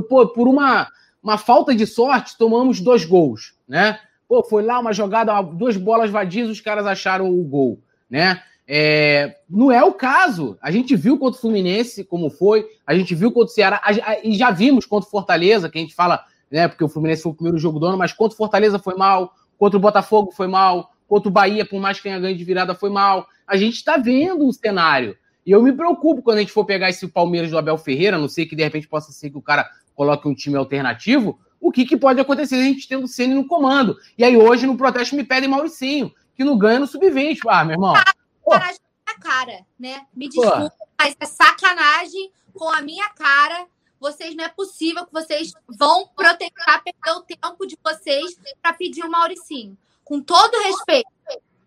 Speaker 2: por, por uma, uma falta de sorte, tomamos dois gols, né? Pô, foi lá uma jogada, duas bolas vadias, os caras acharam o gol, né? É, não é o caso. A gente viu contra o Fluminense como foi, a gente viu contra o Ceará, a, a, e já vimos contra o Fortaleza, que a gente fala, né? Porque o Fluminense foi o primeiro jogo do ano, mas contra o Fortaleza foi mal, contra o Botafogo foi mal, contra o Bahia, por mais que tenha ganho de virada, foi mal. A gente está vendo o cenário. E eu me preocupo quando a gente for pegar esse Palmeiras do Abel Ferreira, não sei que de repente possa ser que o cara coloque um time alternativo, o que, que pode acontecer a gente tendo o Ceni no comando. E aí hoje no protesto me pedem Mauricinho, que não ganha no sub-20. Ah, meu irmão.
Speaker 3: Sacanagem com a cara, né? Me desculpa, mas é sacanagem com a minha cara. Vocês não é possível que vocês vão protestar, perder o tempo de vocês para pedir o Mauricinho. Com todo respeito,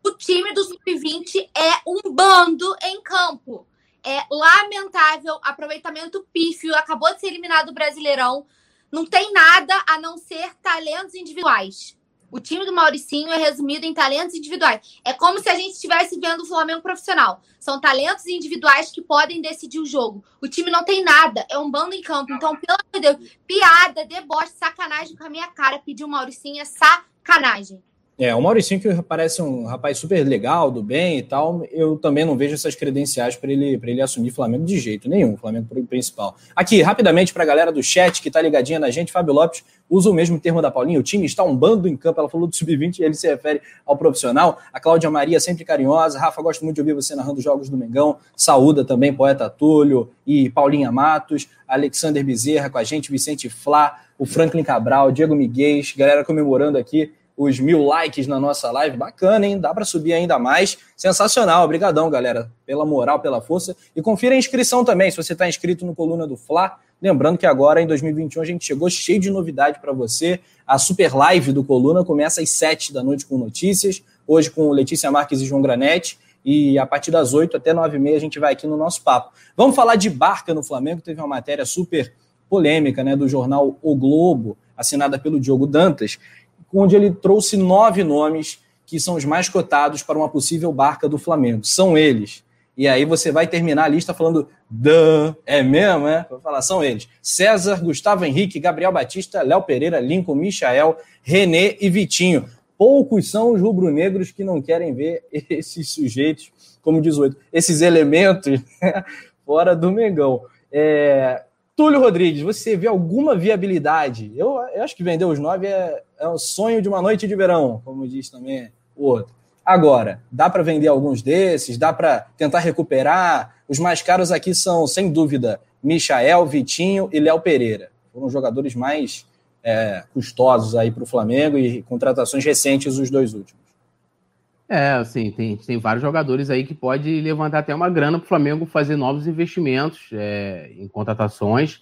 Speaker 3: o time do sub-20 é um bando em campo. É lamentável, aproveitamento pífio, acabou de ser eliminado do Brasileirão não tem nada a não ser talentos individuais. O time do Mauricinho é resumido em talentos individuais. É como se a gente estivesse vendo o Flamengo profissional. São talentos individuais que podem decidir o jogo. O time não tem nada, é um bando em campo. Então, pelo amor de Deus, piada, deboche, sacanagem com a minha cara. Pedir o Mauricinho é sacanagem.
Speaker 1: É, o Mauricinho, que parece um rapaz super legal, do bem e tal, eu também não vejo essas credenciais para ele, ele assumir Flamengo de jeito nenhum, Flamengo principal. Aqui, rapidamente, para a galera do chat que está ligadinha na gente, Fábio Lopes usa o mesmo termo da Paulinha, o time está um bando em campo, ela falou do sub-20 e ele se refere ao profissional. A Cláudia Maria, sempre carinhosa. Rafa, gosto muito de ouvir você narrando jogos do Mengão. Saúda também, poeta Túlio e Paulinha Matos. Alexander Bezerra com a gente, Vicente Flá, o Franklin Cabral, Diego Miguel, galera comemorando aqui os mil likes na nossa live. Bacana, hein? Dá para subir ainda mais. Sensacional. Obrigadão, galera, pela moral, pela força. E confira a inscrição também, se você está inscrito no Coluna do Fla. Lembrando que agora, em 2021, a gente chegou cheio de novidade para você. A super live do Coluna começa às 7 da noite com notícias. Hoje com Letícia Marques e João Granete. E a partir das 8 até 9 e meia a gente vai aqui no nosso papo. Vamos falar de barca no Flamengo. Teve uma matéria super polêmica né, do jornal O Globo, assinada pelo Diogo Dantas, onde ele trouxe nove nomes que são os mais cotados para uma possível barca do Flamengo. São eles. E aí você vai terminar a lista falando, é mesmo, é? Vou falar, são eles. César, Gustavo Henrique, Gabriel Batista, Léo Pereira, Lincoln, Michael, René e Vitinho. Poucos são os rubro-negros que não querem ver (laughs) esses sujeitos, como diz o esses elementos fora do Mengão. É, Túlio Rodrigues, você vê alguma viabilidade? Eu, eu acho que vender os nove é, é um sonho de uma noite de verão, como diz também o outro. Agora, dá para vender alguns desses? Dá para tentar recuperar? Os mais caros aqui são, sem dúvida, Michael, Vitinho e Léo Pereira. Foram jogadores mais é, custosos aí para o Flamengo e contratações recentes, os dois últimos.
Speaker 2: É, assim, tem, tem vários jogadores aí que pode levantar até uma grana para o Flamengo fazer novos investimentos é, em contratações.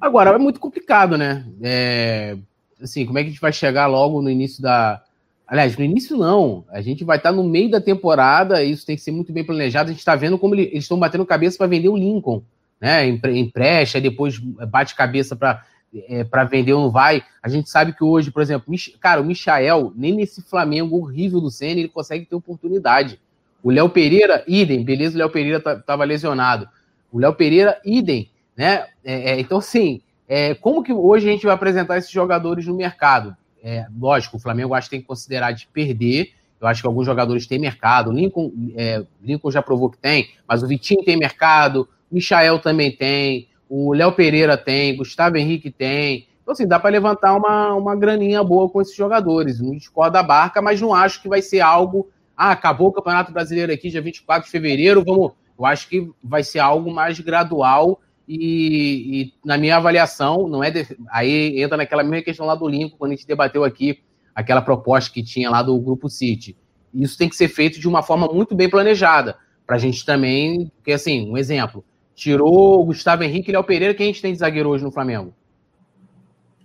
Speaker 2: Agora, é muito complicado, né? É, assim, como é que a gente vai chegar logo no início da, Aliás, no início não. A gente vai estar no meio da temporada, isso tem que ser muito bem planejado. A gente está vendo como eles estão batendo cabeça para vender o Lincoln, né? Empresta, depois bate cabeça para é, para vender ou não vai. A gente sabe que hoje, por exemplo, cara, o Michael, nem nesse Flamengo horrível do Senna, ele consegue ter oportunidade. O Léo Pereira, idem, beleza, o Léo Pereira estava tá, lesionado. O Léo Pereira, idem, né? É, é, então, sim, é, como que hoje a gente vai apresentar esses jogadores no mercado? É, lógico, o Flamengo acho que tem que considerar de perder. Eu acho que alguns jogadores têm mercado. Lincoln, é, Lincoln já provou que tem, mas o Vitinho tem mercado, o Michael também tem, o Léo Pereira tem, Gustavo Henrique tem. Então, assim, dá para levantar uma, uma graninha boa com esses jogadores. Não discordo da barca, mas não acho que vai ser algo. Ah, acabou o Campeonato Brasileiro aqui, dia 24 de fevereiro, vamos. Eu acho que vai ser algo mais gradual e, e, na minha avaliação, não é. De... Aí entra naquela mesma questão lá do Lincoln, quando a gente debateu aqui aquela proposta que tinha lá do Grupo City. Isso tem que ser feito de uma forma muito bem planejada, para a gente também. Porque, assim, um exemplo: tirou o Gustavo Henrique e Léo Pereira, quem a gente tem de zagueiro hoje no Flamengo?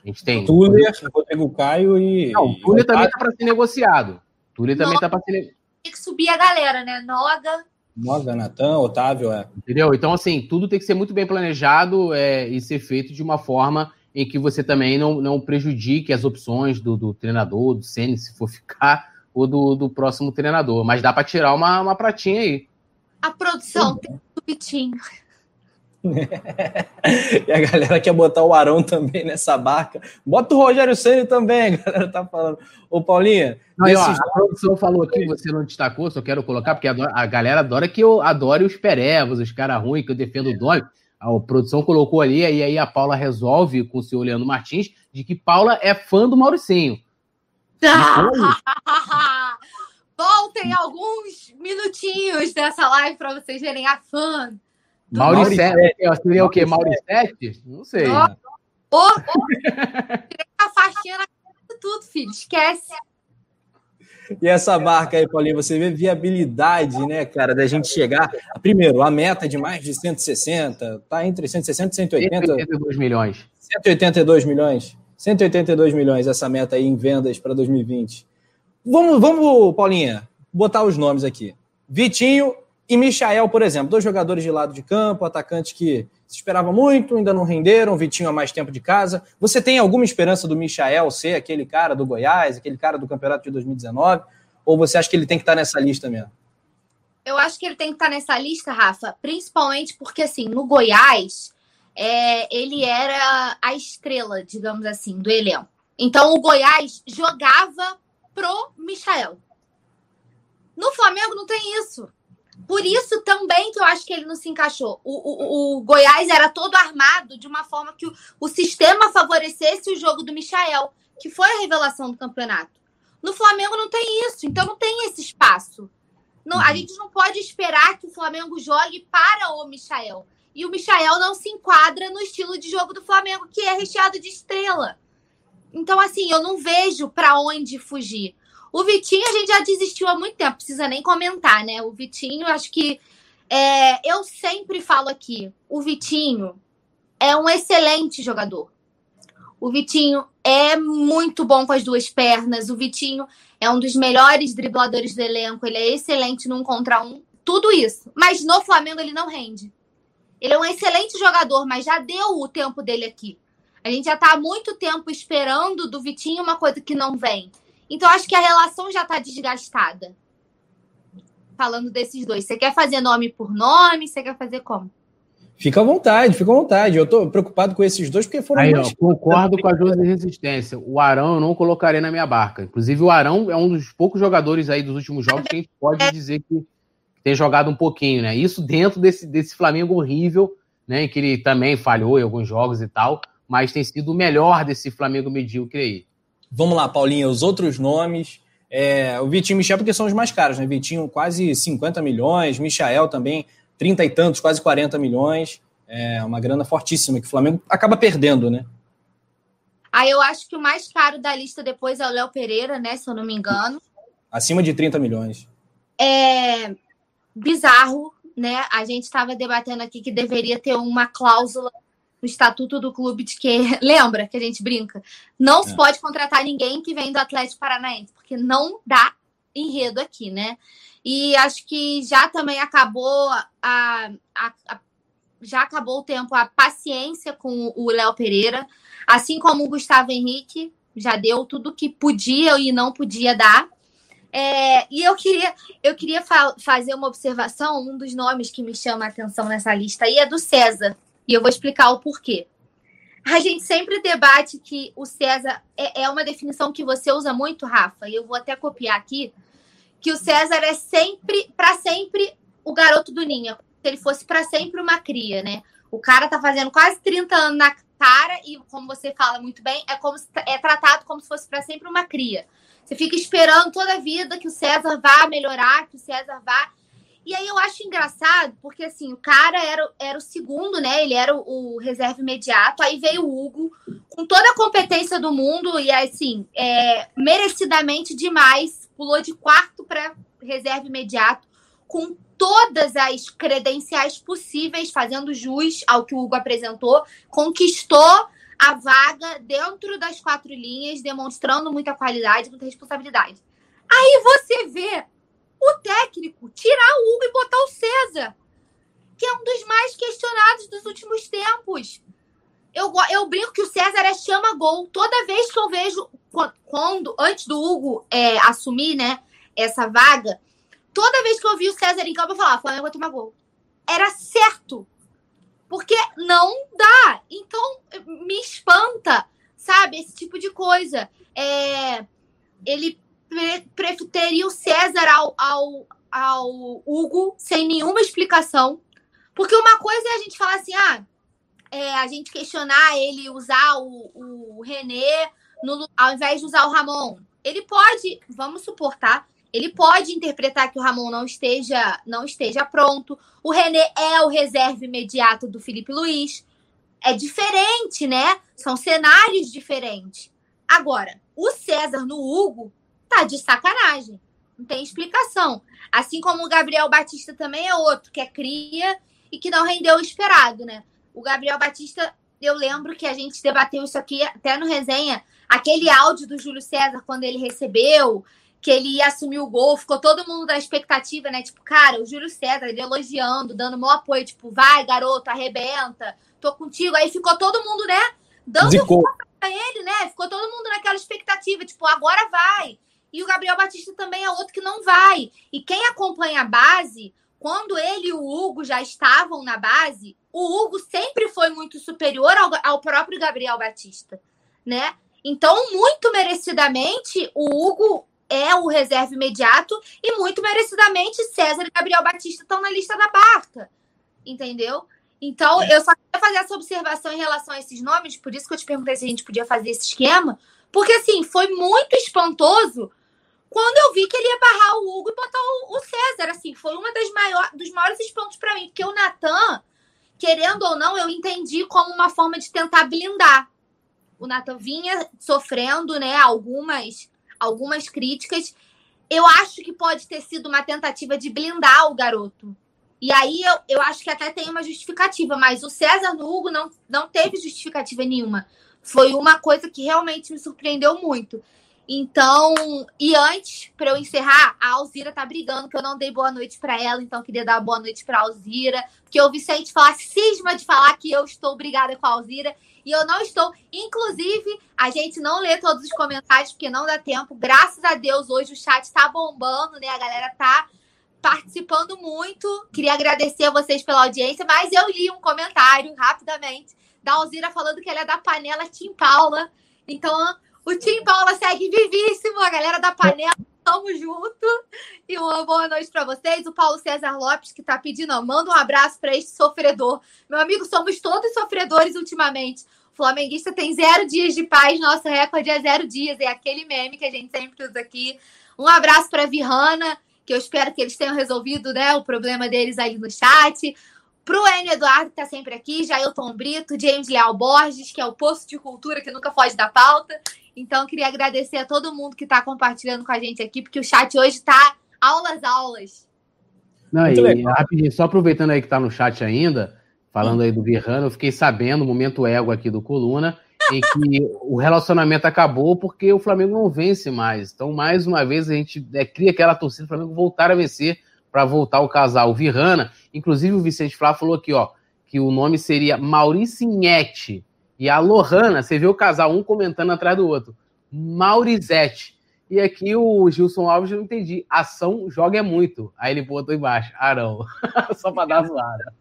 Speaker 1: A gente tem. Tuller, Rodrigo Caio e.
Speaker 2: Não, o Tuller também está para ser negociado. Tuller também está para ser.
Speaker 3: Tem que subir a galera, né? Noga.
Speaker 1: Noga, Natan, Otávio, é.
Speaker 2: Entendeu? Então, assim, tudo tem que ser muito bem planejado é, e ser feito de uma forma em que você também não, não prejudique as opções do, do treinador, do Ceni, se for (laughs) ficar, ou do, do próximo treinador. Mas dá para tirar uma, uma pratinha aí.
Speaker 3: A produção tem o Vitinho. (laughs)
Speaker 1: e a galera quer botar o Arão também nessa barca. Bota o Rogério Ceni também, (laughs) a galera tá falando. Ô, Paulinha.
Speaker 2: Não, desses... ó, a produção falou aqui, você não destacou, só quero colocar, porque a, galera adora que eu adore os perevos, os caras ruins, que eu defendo o Dói. A produção colocou ali, e aí a Paula resolve com o senhor Leandro Martins de que Paula é fã do Mauricinho. (laughs)
Speaker 3: Voltem alguns minutinhos dessa live para vocês verem a fã
Speaker 2: Mauricete. Seria o quê? Mauricete? Não sei. Ô,
Speaker 3: ô, (laughs) a faixinha na tudo, filho. Esquece.
Speaker 1: E essa barca aí, Paulinho, você vê viabilidade, né, cara, da gente chegar. Primeiro, a meta de mais de 160, tá entre 160 e 180.
Speaker 2: 182 milhões.
Speaker 1: 182 milhões. 182 milhões essa meta aí em vendas para 2020. Vamos, vamos, Paulinha, botar os nomes aqui. Vitinho e Michael, por exemplo, dois jogadores de lado de campo, atacantes que se esperava muito, ainda não renderam, Vitinho há mais tempo de casa. Você tem alguma esperança do Michael ser aquele cara do Goiás, aquele cara do campeonato de 2019? Ou você acha que ele tem que estar nessa lista mesmo?
Speaker 3: Eu acho que ele tem que estar nessa lista, Rafa, principalmente porque, assim, no Goiás, é, ele era a estrela, digamos assim, do elenco. Então, o Goiás jogava pro Michael. No Flamengo não tem isso. Por isso também que eu acho que ele não se encaixou. O, o, o Goiás era todo armado de uma forma que o, o sistema favorecesse o jogo do Michael, que foi a revelação do campeonato. No Flamengo não tem isso, então não tem esse espaço. Não, a uhum. gente não pode esperar que o Flamengo jogue para o Michael. E o Michael não se enquadra no estilo de jogo do Flamengo, que é recheado de estrela. Então, assim, eu não vejo para onde fugir. O Vitinho a gente já desistiu há muito tempo, precisa nem comentar, né? O Vitinho, acho que é, eu sempre falo aqui, o Vitinho é um excelente jogador. O Vitinho é muito bom com as duas pernas. O Vitinho é um dos melhores dribladores do elenco. Ele é excelente num contra um. Tudo isso. Mas no Flamengo ele não rende. Ele é um excelente jogador, mas já deu o tempo dele aqui. A gente já está há muito tempo esperando do Vitinho uma coisa que não vem. Então, acho que a relação já está desgastada. Falando desses dois. Você quer fazer nome por nome? Você quer fazer como?
Speaker 1: Fica à vontade, fica à vontade. Eu estou preocupado com esses dois porque foram.
Speaker 2: Aí, ó, concordo com a José Resistência. O Arão eu não colocaria na minha barca. Inclusive, o Arão é um dos poucos jogadores aí dos últimos jogos que a gente pode é. dizer que tem jogado um pouquinho, né? Isso dentro desse, desse Flamengo horrível, né? Em que ele também falhou em alguns jogos e tal, mas tem sido o melhor desse Flamengo medíocre aí.
Speaker 1: Vamos lá, Paulinha, os outros nomes. É, o Vitinho e o Michel, porque são os mais caros, né? Vitinho, quase 50 milhões, Michael também, 30 e tantos, quase 40 milhões. É uma grana fortíssima que o Flamengo acaba perdendo, né?
Speaker 3: Ah, eu acho que o mais caro da lista depois é o Léo Pereira, né? Se eu não me engano.
Speaker 1: Acima de 30 milhões.
Speaker 3: É bizarro, né? A gente estava debatendo aqui que deveria ter uma cláusula no estatuto do clube de que, (laughs) lembra que a gente brinca, não é. se pode contratar ninguém que vem do Atlético Paranaense, porque não dá enredo aqui, né? E acho que já também acabou a, a, a já acabou o tempo a paciência com o Léo Pereira, assim como o Gustavo Henrique já deu tudo que podia e não podia dar. É, e eu queria, eu queria fa fazer uma observação. Um dos nomes que me chama a atenção nessa lista aí é do César. E eu vou explicar o porquê. A gente sempre debate que o César é, é uma definição que você usa muito, Rafa, e eu vou até copiar aqui, que o César é sempre, para sempre, o garoto do Ninha. Se ele fosse para sempre uma cria, né? O cara tá fazendo quase 30 anos na cara e, como você fala muito bem, é como é tratado como se fosse para sempre uma cria. Você fica esperando toda a vida que o César vá melhorar, que o César vá. E aí eu acho engraçado, porque assim, o cara era, era o segundo, né? Ele era o, o reserva imediato. Aí veio o Hugo, com toda a competência do mundo, e assim, é, merecidamente demais, pulou de quarto para reserva imediato, com todas as credenciais possíveis, fazendo jus ao que o Hugo apresentou, conquistou a vaga dentro das quatro linhas, demonstrando muita qualidade, muita responsabilidade. Aí você vê o técnico tirar o Hugo e botar o César, que é um dos mais questionados dos últimos tempos. Eu, eu brinco que o César é chama-gol. Toda vez que eu vejo, quando, antes do Hugo é, assumir né, essa vaga, toda vez que eu vi o César em campo, eu falava: Flamengo vai tomar gol. Era certo. Porque não dá. Então, me espanta, sabe? Esse tipo de coisa. É, ele preferia o César ao, ao, ao Hugo sem nenhuma explicação. Porque uma coisa é a gente falar assim, ah, é, a gente questionar ele usar o, o René no, ao invés de usar o Ramon. Ele pode, vamos suportar, ele pode interpretar que o Ramon não esteja, não esteja pronto. O René é o reserva imediato do Felipe Luiz. É diferente, né? São cenários diferentes. Agora, o César no Hugo tá de sacanagem. Não tem explicação. Assim como o Gabriel Batista também é outro, que é cria e que não rendeu o esperado, né? O Gabriel Batista, eu lembro que a gente debateu isso aqui até no resenha, aquele áudio do Júlio César quando ele recebeu, que ele ia assumir o gol, ficou todo mundo da expectativa, né? Tipo, cara, o Júlio César, ele elogiando, dando meu apoio, tipo, vai, garoto, arrebenta, tô contigo. Aí ficou todo mundo, né? Dando
Speaker 1: Zicou.
Speaker 3: pra ele, né? Ficou todo mundo naquela expectativa, tipo, agora vai. E o Gabriel Batista também é outro que não vai. E quem acompanha a base, quando ele e o Hugo já estavam na base, o Hugo sempre foi muito superior ao, ao próprio Gabriel Batista, né? Então, muito merecidamente, o Hugo é o reserva imediato e muito merecidamente César e Gabriel Batista estão na lista da Barca. Entendeu? Então, é. eu só queria fazer essa observação em relação a esses nomes, por isso que eu te perguntei se a gente podia fazer esse esquema, porque assim, foi muito espantoso quando eu vi que ele ia barrar o Hugo e botar o, o César. Assim, foi uma das maiores, dos maiores espantos para mim, porque o Natan, querendo ou não, eu entendi como uma forma de tentar blindar. O Natan vinha sofrendo, né, algumas algumas críticas. Eu acho que pode ter sido uma tentativa de blindar o garoto. E aí eu, eu acho que até tem uma justificativa, mas o César no Hugo não, não teve justificativa nenhuma. Foi uma coisa que realmente me surpreendeu muito. Então, e antes, para eu encerrar, a Alzira tá brigando que eu não dei boa noite para ela, então queria dar boa noite para Alzira, porque ouvi Vicente falar, cisma de falar que eu estou brigada com a Alzira, e eu não estou. Inclusive, a gente não lê todos os comentários, porque não dá tempo. Graças a Deus, hoje o chat está bombando, né? A galera tá participando muito. Queria agradecer a vocês pela audiência, mas eu li um comentário rapidamente da Alzira falando que ela é da panela Tim Paula. Então, o Tim Paula segue vivíssimo, a galera da panela. Tamo junto. E uma boa noite para vocês. O Paulo César Lopes, que tá pedindo, ó, manda um abraço para este sofredor. Meu amigo, somos todos sofredores ultimamente. O flamenguista tem zero dias de paz, nosso recorde é zero dias. É aquele meme que a gente sempre usa aqui. Um abraço para Virrana, que eu espero que eles tenham resolvido né, o problema deles aí no chat. Pro Enio Eduardo, que está sempre aqui, Jailton Brito, James Leal Borges, que é o posto de cultura que nunca foge da pauta. Então, queria agradecer a todo mundo que está compartilhando com a gente aqui, porque o chat hoje está aulas, aulas.
Speaker 2: Não, e, rapidinho, só aproveitando aí que está no chat ainda, falando aí do Virrano, eu fiquei sabendo, momento ego aqui do Coluna, em que o relacionamento acabou porque o Flamengo não vence mais. Então, mais uma vez, a gente é, cria aquela torcida do Flamengo voltar a vencer para voltar o casal Virrana. Inclusive, o Vicente Flá falou aqui, ó, que o nome seria Mauricinhete. E a Lohana, você vê o casal um comentando atrás do outro. Maurizete. E aqui o Gilson Alves, eu não entendi. Ação joga é muito. Aí ele botou embaixo, Arão. (laughs) Só para dar zoada.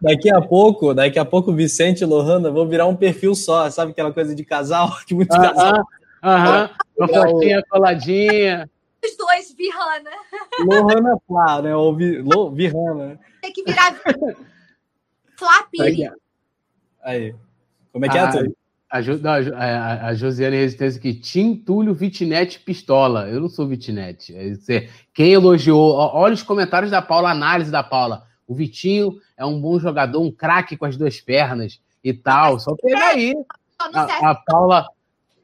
Speaker 1: Daqui a pouco, daqui a pouco, Vicente e Lohana vão virar um perfil só. Sabe aquela coisa de casal? (laughs) Que muito uh -huh, casal.
Speaker 2: Aham, uh -huh. uma fotinha coladinha.
Speaker 3: Os dois, Virrana.
Speaker 1: Lohana Flá, né? Ou Vi, Lo, Virrana.
Speaker 3: Tem que virar Flapiri.
Speaker 1: Aí. Como é que é, Túlio?
Speaker 2: A, a, a, Josiane Resistência aqui, Tim Túlio Vitinete Pistola. Eu não sou Vitinete. É quem elogiou, olha os comentários da Paula, a análise da Paula. O Vitinho é um bom jogador, um craque com as duas pernas e tal. Só pegar aí. A, a Paula.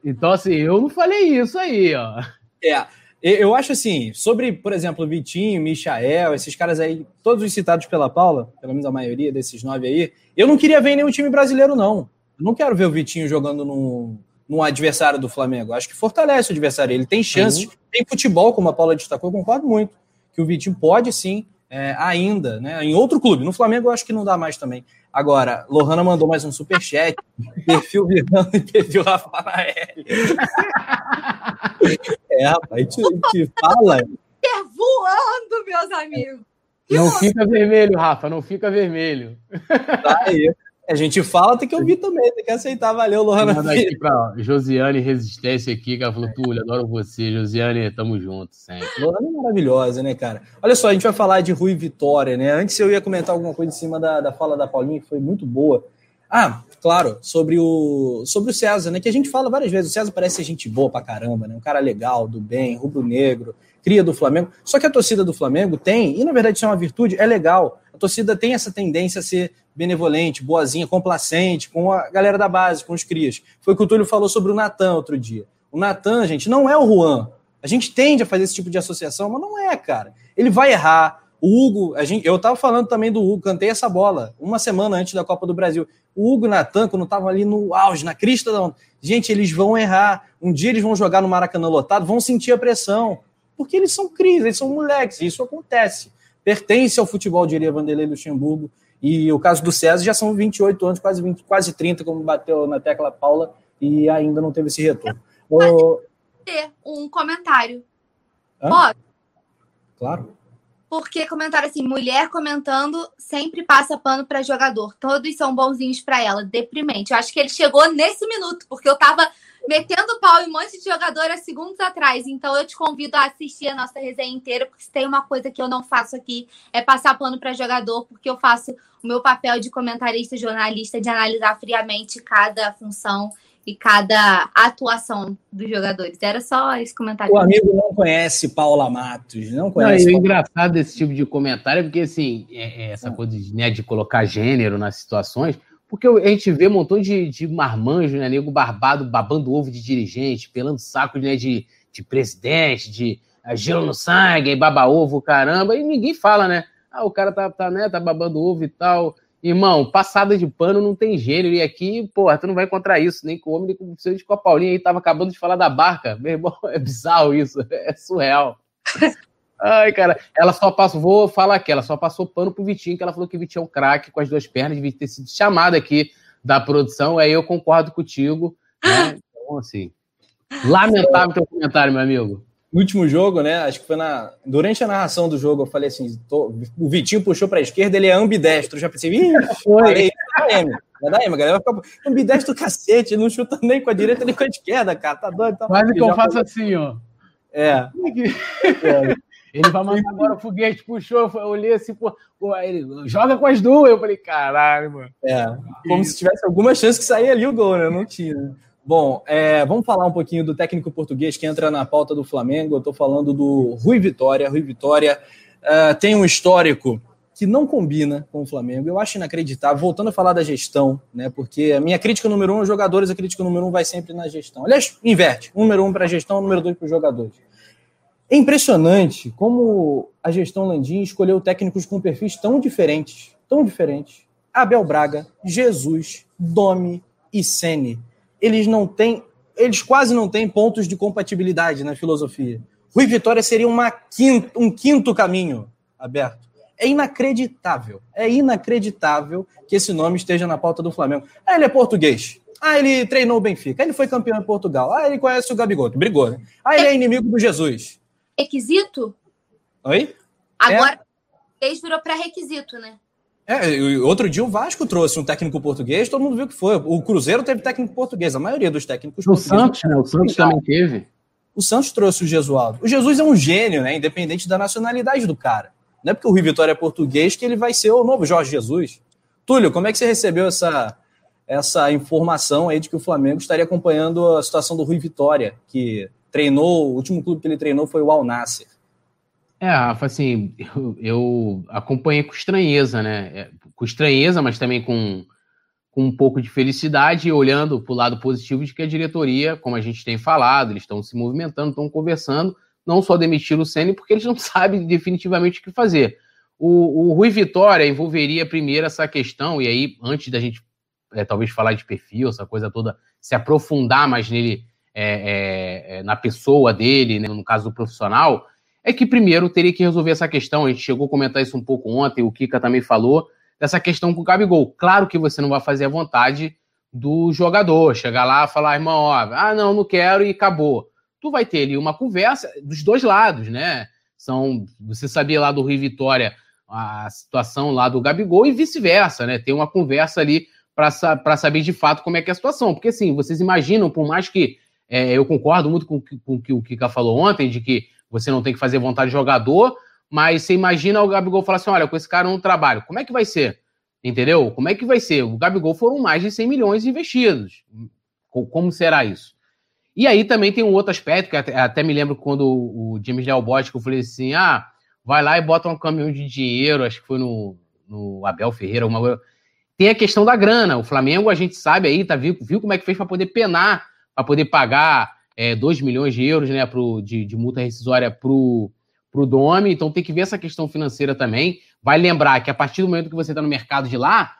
Speaker 2: Então, assim, eu não falei isso aí, ó.
Speaker 1: É. Eu acho assim, sobre, por exemplo, Vitinho, Michael, esses caras aí, todos os citados pela Paula, pelo menos a maioria desses nove aí, eu não queria ver nenhum time brasileiro, não. Eu não quero ver o Vitinho jogando num, num adversário do Flamengo. Acho que fortalece o adversário. Ele tem chances, uhum. tem futebol, como a Paula destacou, eu concordo muito. Que o Vitinho pode sim, é, ainda, né? Em outro clube. No Flamengo eu acho que não dá mais também. Agora, Lohana mandou mais um superchat. (laughs) perfil Virando e perfil Rafael. (laughs) é, rapaz, te, te fala.
Speaker 3: Voando, meus amigos.
Speaker 2: Não fica vermelho, Rafa, não fica vermelho.
Speaker 1: Tá aí. A gente fala, tem que ouvir também, tem que aceitar. Valeu, Lohana. Manda
Speaker 2: aqui pra Josiane Resistência aqui, que ela falou, Túlio, adoro você. Josiane, tamo junto sempre.
Speaker 1: Lohana é maravilhosa, né, cara? Olha só, a gente vai falar de Rui Vitória, né? Antes eu ia comentar alguma coisa em cima da, da fala da Paulinha, que foi muito boa. Ah, claro, sobre o, sobre o César, né? Que a gente fala várias vezes. O César parece ser gente boa pra caramba, né? Um cara legal, do bem, rubro-negro, cria do Flamengo. Só que a torcida do Flamengo tem, e na verdade isso é uma virtude, é legal. Torcida tem essa tendência a ser benevolente, boazinha, complacente com a galera da base, com os crias. Foi o que o Túlio falou sobre o Natan outro dia. O Natan, gente, não é o Juan. A gente tende a fazer esse tipo de associação, mas não é, cara. Ele vai errar. O Hugo, a gente, eu tava falando também do Hugo, cantei essa bola uma semana antes da Copa do Brasil. O Hugo e Natan, quando estavam ali no auge, na crista da onda, gente, eles vão errar. Um dia eles vão jogar no Maracanã lotado, vão sentir a pressão. Porque eles são cris, eles são moleques, isso acontece. Pertence ao futebol, diria Vanderlei Luxemburgo. E o caso do César já são 28 anos, quase 20, quase 30, como bateu na tecla Paula, e ainda não teve esse retorno.
Speaker 3: Pode ter um comentário. Pode.
Speaker 1: Claro.
Speaker 3: Porque comentário assim, mulher comentando sempre passa pano para jogador. Todos são bonzinhos para ela. Deprimente. Eu acho que ele chegou nesse minuto, porque eu tava metendo pau em um monte de jogador há segundos atrás. Então eu te convido a assistir a nossa resenha inteira, porque se tem uma coisa que eu não faço aqui é passar pano para jogador, porque eu faço o meu papel de comentarista, jornalista, de analisar friamente cada função e cada atuação dos jogadores. Era só esse comentário.
Speaker 1: O amigo não conhece Paula Matos, não conhece.
Speaker 2: Não, é engraçado desse tipo de comentário, porque assim, é, é essa coisa de, né, de colocar gênero nas situações, porque a gente vê um montão de, de marmanjo, né, nego barbado, babando ovo de dirigente, pelando saco né, de, de presidente, de uh, gelo no sangue, baba ovo, caramba, e ninguém fala, né? Ah, o cara tá, tá, né, tá babando ovo e tal. Irmão, passada de pano não tem gênero. E aqui, porra, tu não vai encontrar isso, nem com o homem, nem com o com a Paulinha aí, tava acabando de falar da barca. Meu irmão, (laughs) é bizarro isso, é surreal. Ai, cara, ela só passou, vou falar aqui, ela só passou pano pro Vitinho, que ela falou que o Vitinho é um craque com as duas pernas, devia ter sido chamado aqui da produção, aí eu concordo contigo, né? (laughs) Então, assim, lamentável teu comentário, meu amigo
Speaker 1: no último jogo, né? Acho que foi na durante a narração do jogo, eu falei assim: tô, o Vitinho puxou para a esquerda, ele é ambidestro. Eu já pensei, ih, foi. Falei, é M. É da M, galera fica ambidestro cacete, não chuta nem com a direita nem com a esquerda, cara. Tá doido. Tá...
Speaker 2: Quase que eu faço assim, ó.
Speaker 1: É.
Speaker 2: é. (laughs) Ele vai mandar agora o foguete, puxou, eu olhei assim, pô, ele joga com as duas. Eu falei, caralho, mano.
Speaker 1: É, como se tivesse alguma chance que sair ali o gol, né? Não tinha. Né? Bom, é, vamos falar um pouquinho do técnico português que entra na pauta do Flamengo. Eu estou falando do Rui Vitória. Rui Vitória uh, tem um histórico que não combina com o Flamengo. Eu acho inacreditável. Voltando a falar da gestão, né? Porque a minha crítica número um, os jogadores, a crítica número um vai sempre na gestão. Aliás, inverte. Número um para a gestão, número dois para os jogadores. É impressionante como a gestão Landim escolheu técnicos com perfis tão diferentes, tão diferentes Abel Braga, Jesus, Domi e Sene. Eles não têm, eles quase não têm pontos de compatibilidade na filosofia. Rui Vitória seria quinto, um quinto caminho aberto. É inacreditável, é inacreditável que esse nome esteja na pauta do Flamengo. Ah, ele é português. Ah, ele treinou o Benfica. Ele foi campeão em Portugal. Ah, ele conhece o Gabigol. Brigou, né? Ah, ele é inimigo do Jesus.
Speaker 3: Requisito?
Speaker 1: Oi?
Speaker 3: Agora, é. virou pré-requisito, né?
Speaker 1: É, outro dia o Vasco trouxe um técnico português, todo mundo viu que foi. O Cruzeiro teve técnico português, a maioria dos técnicos
Speaker 2: o portugueses. Santos, né? O Santos também teve.
Speaker 1: O Santos trouxe o Jesualdo. O Jesus é um gênio, né? Independente da nacionalidade do cara. Não é porque o Rui Vitória é português que ele vai ser o novo Jorge Jesus. Túlio, como é que você recebeu essa, essa informação aí de que o Flamengo estaria acompanhando a situação do Rui Vitória, que treinou, o último clube que ele treinou foi o Al Nasser.
Speaker 2: É, Rafa, assim, eu, eu, acompanhei com estranheza, né? É, com estranheza, mas também com, com um pouco de felicidade, olhando para o lado positivo de que a diretoria, como a gente tem falado, eles estão se movimentando, estão conversando, não só demitir o Ceni porque eles não (laughs) sabem definitivamente o que fazer. O, o Rui Vitória envolveria primeiro essa questão, e aí, antes da gente é, talvez falar de perfil, essa coisa toda, se aprofundar mais nele, é, é, é, na pessoa dele, né, no caso do profissional, é que primeiro teria que resolver essa questão. A gente chegou a comentar isso um pouco ontem, o Kika também falou, dessa questão com o Gabigol. Claro que você não vai fazer a vontade do jogador, chegar lá e falar, irmão, ó, ah, não, não quero e acabou. Tu vai ter ali uma conversa dos dois lados, né? São, você sabia lá do Rio Vitória a situação lá do Gabigol e vice-versa, né? Tem uma conversa ali para saber de fato como é que é a situação. Porque assim, vocês imaginam, por mais que é, eu concordo muito com, com o que o Kika falou ontem, de que você não tem que fazer vontade de jogador, mas você imagina o Gabigol falar assim: olha, com esse cara eu não trabalho. Como é que vai ser? Entendeu? Como é que vai ser? O Gabigol foram mais de 100 milhões investidos. Como será isso? E aí também tem um outro aspecto, que até, até me lembro quando o, James Del Bosque, eu falei assim: ah, vai lá e bota um caminhão de dinheiro, acho que foi no, no Abel Ferreira, uma Tem a questão da grana. O Flamengo, a gente sabe aí, tá, viu, viu como é que fez para poder penar, para poder pagar é, 2 milhões de euros né, pro, de, de multa rescisória para o Domi, então tem que ver essa questão financeira também. Vai lembrar que a partir do momento que você está no mercado de lá,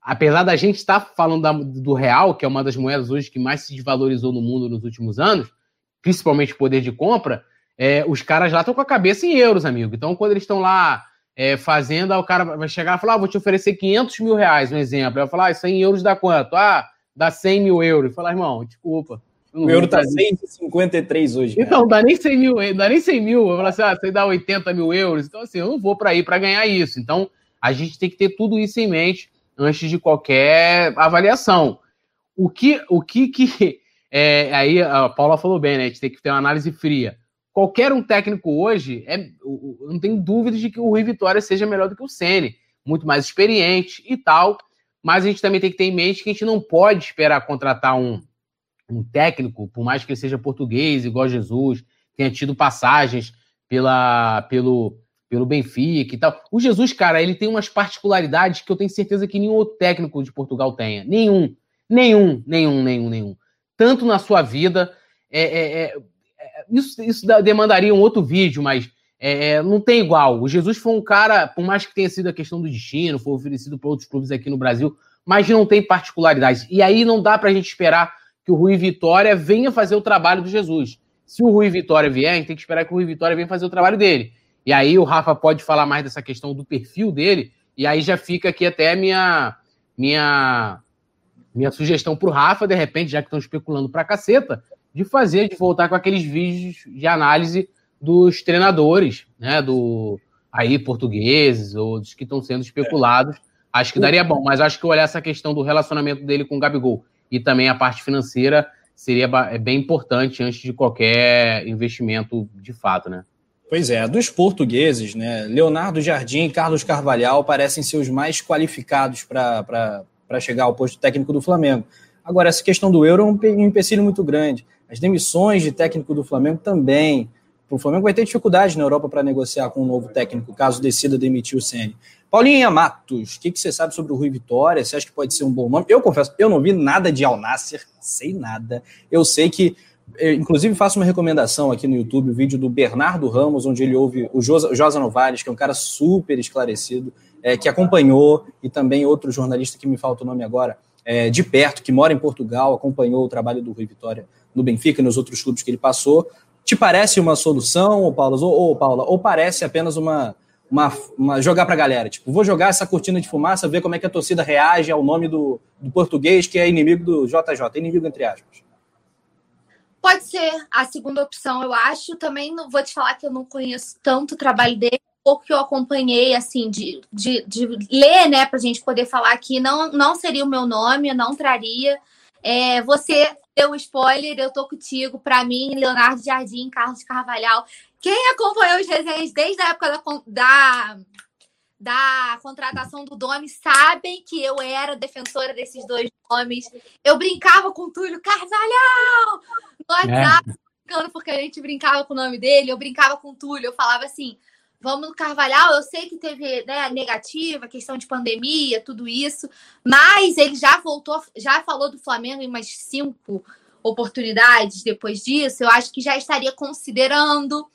Speaker 2: apesar da gente estar tá falando da, do real, que é uma das moedas hoje que mais se desvalorizou no mundo nos últimos anos, principalmente o poder de compra, é, os caras lá estão com a cabeça em euros, amigo. Então, quando eles estão lá é, fazendo, o cara vai chegar e falar: ah, vou te oferecer 500 mil reais, um exemplo. Vai falar: ah, 100 euros dá quanto? Ah, dá 100 mil euros. Falar, irmão, desculpa.
Speaker 1: O euro tá 153 hoje.
Speaker 2: Cara. Então, dá nem 100 mil, dá nem 100 mil. Eu falo assim, ah, você dá 80 mil euros. Então, assim, eu não vou para aí para ganhar isso. Então, a gente tem que ter tudo isso em mente antes de qualquer avaliação. O que, o que, que (laughs) é, aí a Paula falou bem, né? A gente tem que ter uma análise fria. Qualquer um técnico hoje, é, não tem dúvida de que o Rui Vitória seja melhor do que o Ceni, muito mais experiente e tal. Mas a gente também tem que ter em mente que a gente não pode esperar contratar um um técnico, por mais que ele seja português, igual Jesus, tenha tido passagens pela, pelo, pelo Benfica e tal. O Jesus, cara, ele tem umas particularidades que eu tenho certeza que nenhum outro técnico de Portugal tenha. Nenhum. Nenhum, nenhum, nenhum, nenhum. Tanto na sua vida. É, é, é, é isso, isso demandaria um outro vídeo, mas é, é, não tem igual. O Jesus foi um cara, por mais que tenha sido a questão do destino, foi oferecido para outros clubes aqui no Brasil, mas não tem particularidades. E aí não dá para a gente esperar que o Rui Vitória venha fazer o trabalho do Jesus. Se o Rui Vitória vier, a gente tem que esperar que o Rui Vitória venha fazer o trabalho dele. E aí o Rafa pode falar mais dessa questão do perfil dele, e aí já fica aqui até minha minha minha sugestão para o Rafa, de repente, já que estão especulando para caceta, de fazer, de voltar com aqueles vídeos de análise dos treinadores, né, do aí portugueses ou dos que estão sendo especulados. Acho que daria bom, mas acho que olhar essa questão do relacionamento dele com o Gabigol e também a parte financeira seria é bem importante antes de qualquer investimento de fato, né?
Speaker 1: Pois é, dos portugueses, né? Leonardo Jardim e Carlos Carvalhal parecem ser os mais qualificados para chegar ao posto técnico do Flamengo. Agora, essa questão do euro é um empecilho muito grande. As demissões de técnico do Flamengo também. O Flamengo vai ter dificuldade na Europa para negociar com um novo técnico, caso decida demitir o Ceni. Paulinha Matos, o que, que, você sabe sobre o Rui Vitória? Você acha que pode ser um bom nome? Eu confesso, eu não vi nada de Alnasser, sei nada. Eu sei que, eu, inclusive, faço uma recomendação aqui no YouTube, o vídeo do Bernardo Ramos, onde ele ouve o Josa, Josa que é um cara super esclarecido. é, que acompanhou, e também outro jornalista que me falta o nome agora, é, de perto, que mora em Portugal, acompanhou o trabalho do Rui Vitória no Benfica e nos outros clubes que ele passou. Te parece uma solução, ou Paula, ou, ou, Paula, ou parece apenas uma, uma, uma jogar para a galera? Tipo, vou jogar essa cortina de fumaça, ver como é que a torcida reage ao nome do, do português, que é inimigo do JJ, inimigo entre aspas.
Speaker 3: Pode ser a segunda opção, eu acho. Também não vou te falar que eu não conheço tanto o trabalho dele, pouco que eu acompanhei, assim, de, de, de ler, né, para a gente poder falar aqui, não, não seria o meu nome, eu não traria. É, você deu spoiler, eu tô contigo. Para mim, Leonardo Jardim, Carlos Carvalhal. Quem acompanhou os desenhos desde a época da, da, da contratação do Domi sabem que eu era defensora desses dois nomes. Eu brincava com o Túlio Carvalhal no WhatsApp, é. porque a gente brincava com o nome dele. Eu brincava com o Túlio, eu falava assim Vamos no Carvalhal, eu sei que teve né, negativa, questão de pandemia, tudo isso, mas ele já voltou, já falou do Flamengo em umas cinco oportunidades depois disso. Eu acho que já estaria considerando.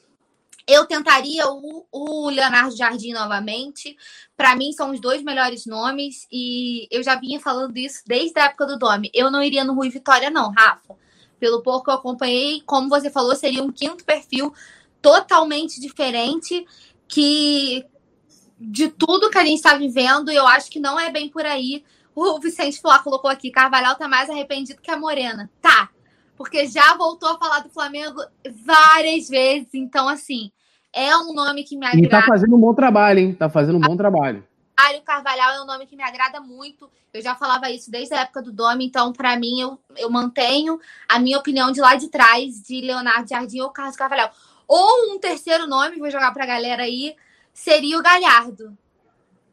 Speaker 3: Eu tentaria o, o Leonardo Jardim novamente. Para mim, são os dois melhores nomes e eu já vinha falando isso desde a época do Domi. Eu não iria no Rui Vitória, não, Rafa. Pelo pouco que eu acompanhei, como você falou, seria um quinto perfil totalmente diferente que de tudo que a gente está vivendo, eu acho que não é bem por aí. O Vicente Flá colocou aqui, Carvalhal tá mais arrependido que a Morena. Tá, porque já voltou a falar do Flamengo várias vezes, então assim, é um nome que me agrada.
Speaker 2: E tá fazendo um bom trabalho, hein? Tá fazendo um bom trabalho.
Speaker 3: Mário Carvalhal é um nome que me agrada muito. Eu já falava isso desde a época do Domi, então, para mim, eu, eu mantenho a minha opinião de lá de trás, de Leonardo Jardim ou Carlos Carvalhal. Ou um terceiro nome, vou jogar pra galera aí, seria o Galhardo.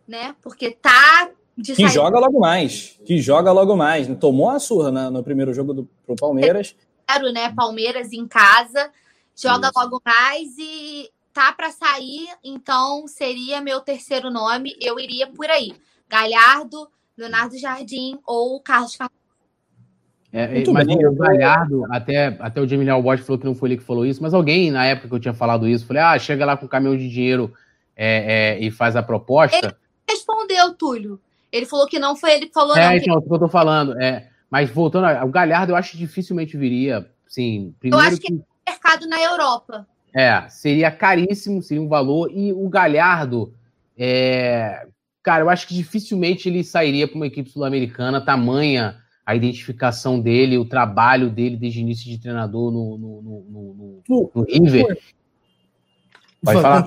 Speaker 3: Né? Porque tá
Speaker 1: de que joga logo mais. Que joga logo mais. Tomou a surra né, no primeiro jogo do, pro Palmeiras.
Speaker 3: Quero, né? Palmeiras em casa. Joga Isso. logo mais e tá para sair, então seria meu terceiro nome. Eu iria por aí. Galhardo, Leonardo Jardim ou Carlos
Speaker 2: é, mas o Galhardo, até, até o Jamie Albot falou que não foi ele que falou isso, mas alguém na época que eu tinha falado isso, falei, ah, chega lá com o caminhão de dinheiro é, é, e faz a proposta. Ele
Speaker 3: respondeu, Túlio. Ele falou que não foi ele que falou,
Speaker 2: é,
Speaker 3: não.
Speaker 2: Então, é o que eu tô falando. É, mas voltando, o Galhardo eu acho que dificilmente viria. Sim,
Speaker 3: primeiro eu acho que, que é mercado na Europa.
Speaker 2: É, seria caríssimo, seria um valor. E o Galhardo, é, cara, eu acho que dificilmente ele sairia para uma equipe sul-americana, tamanha a identificação dele, o trabalho dele desde o início de treinador no, no, no, no, no River.
Speaker 1: Pode falar?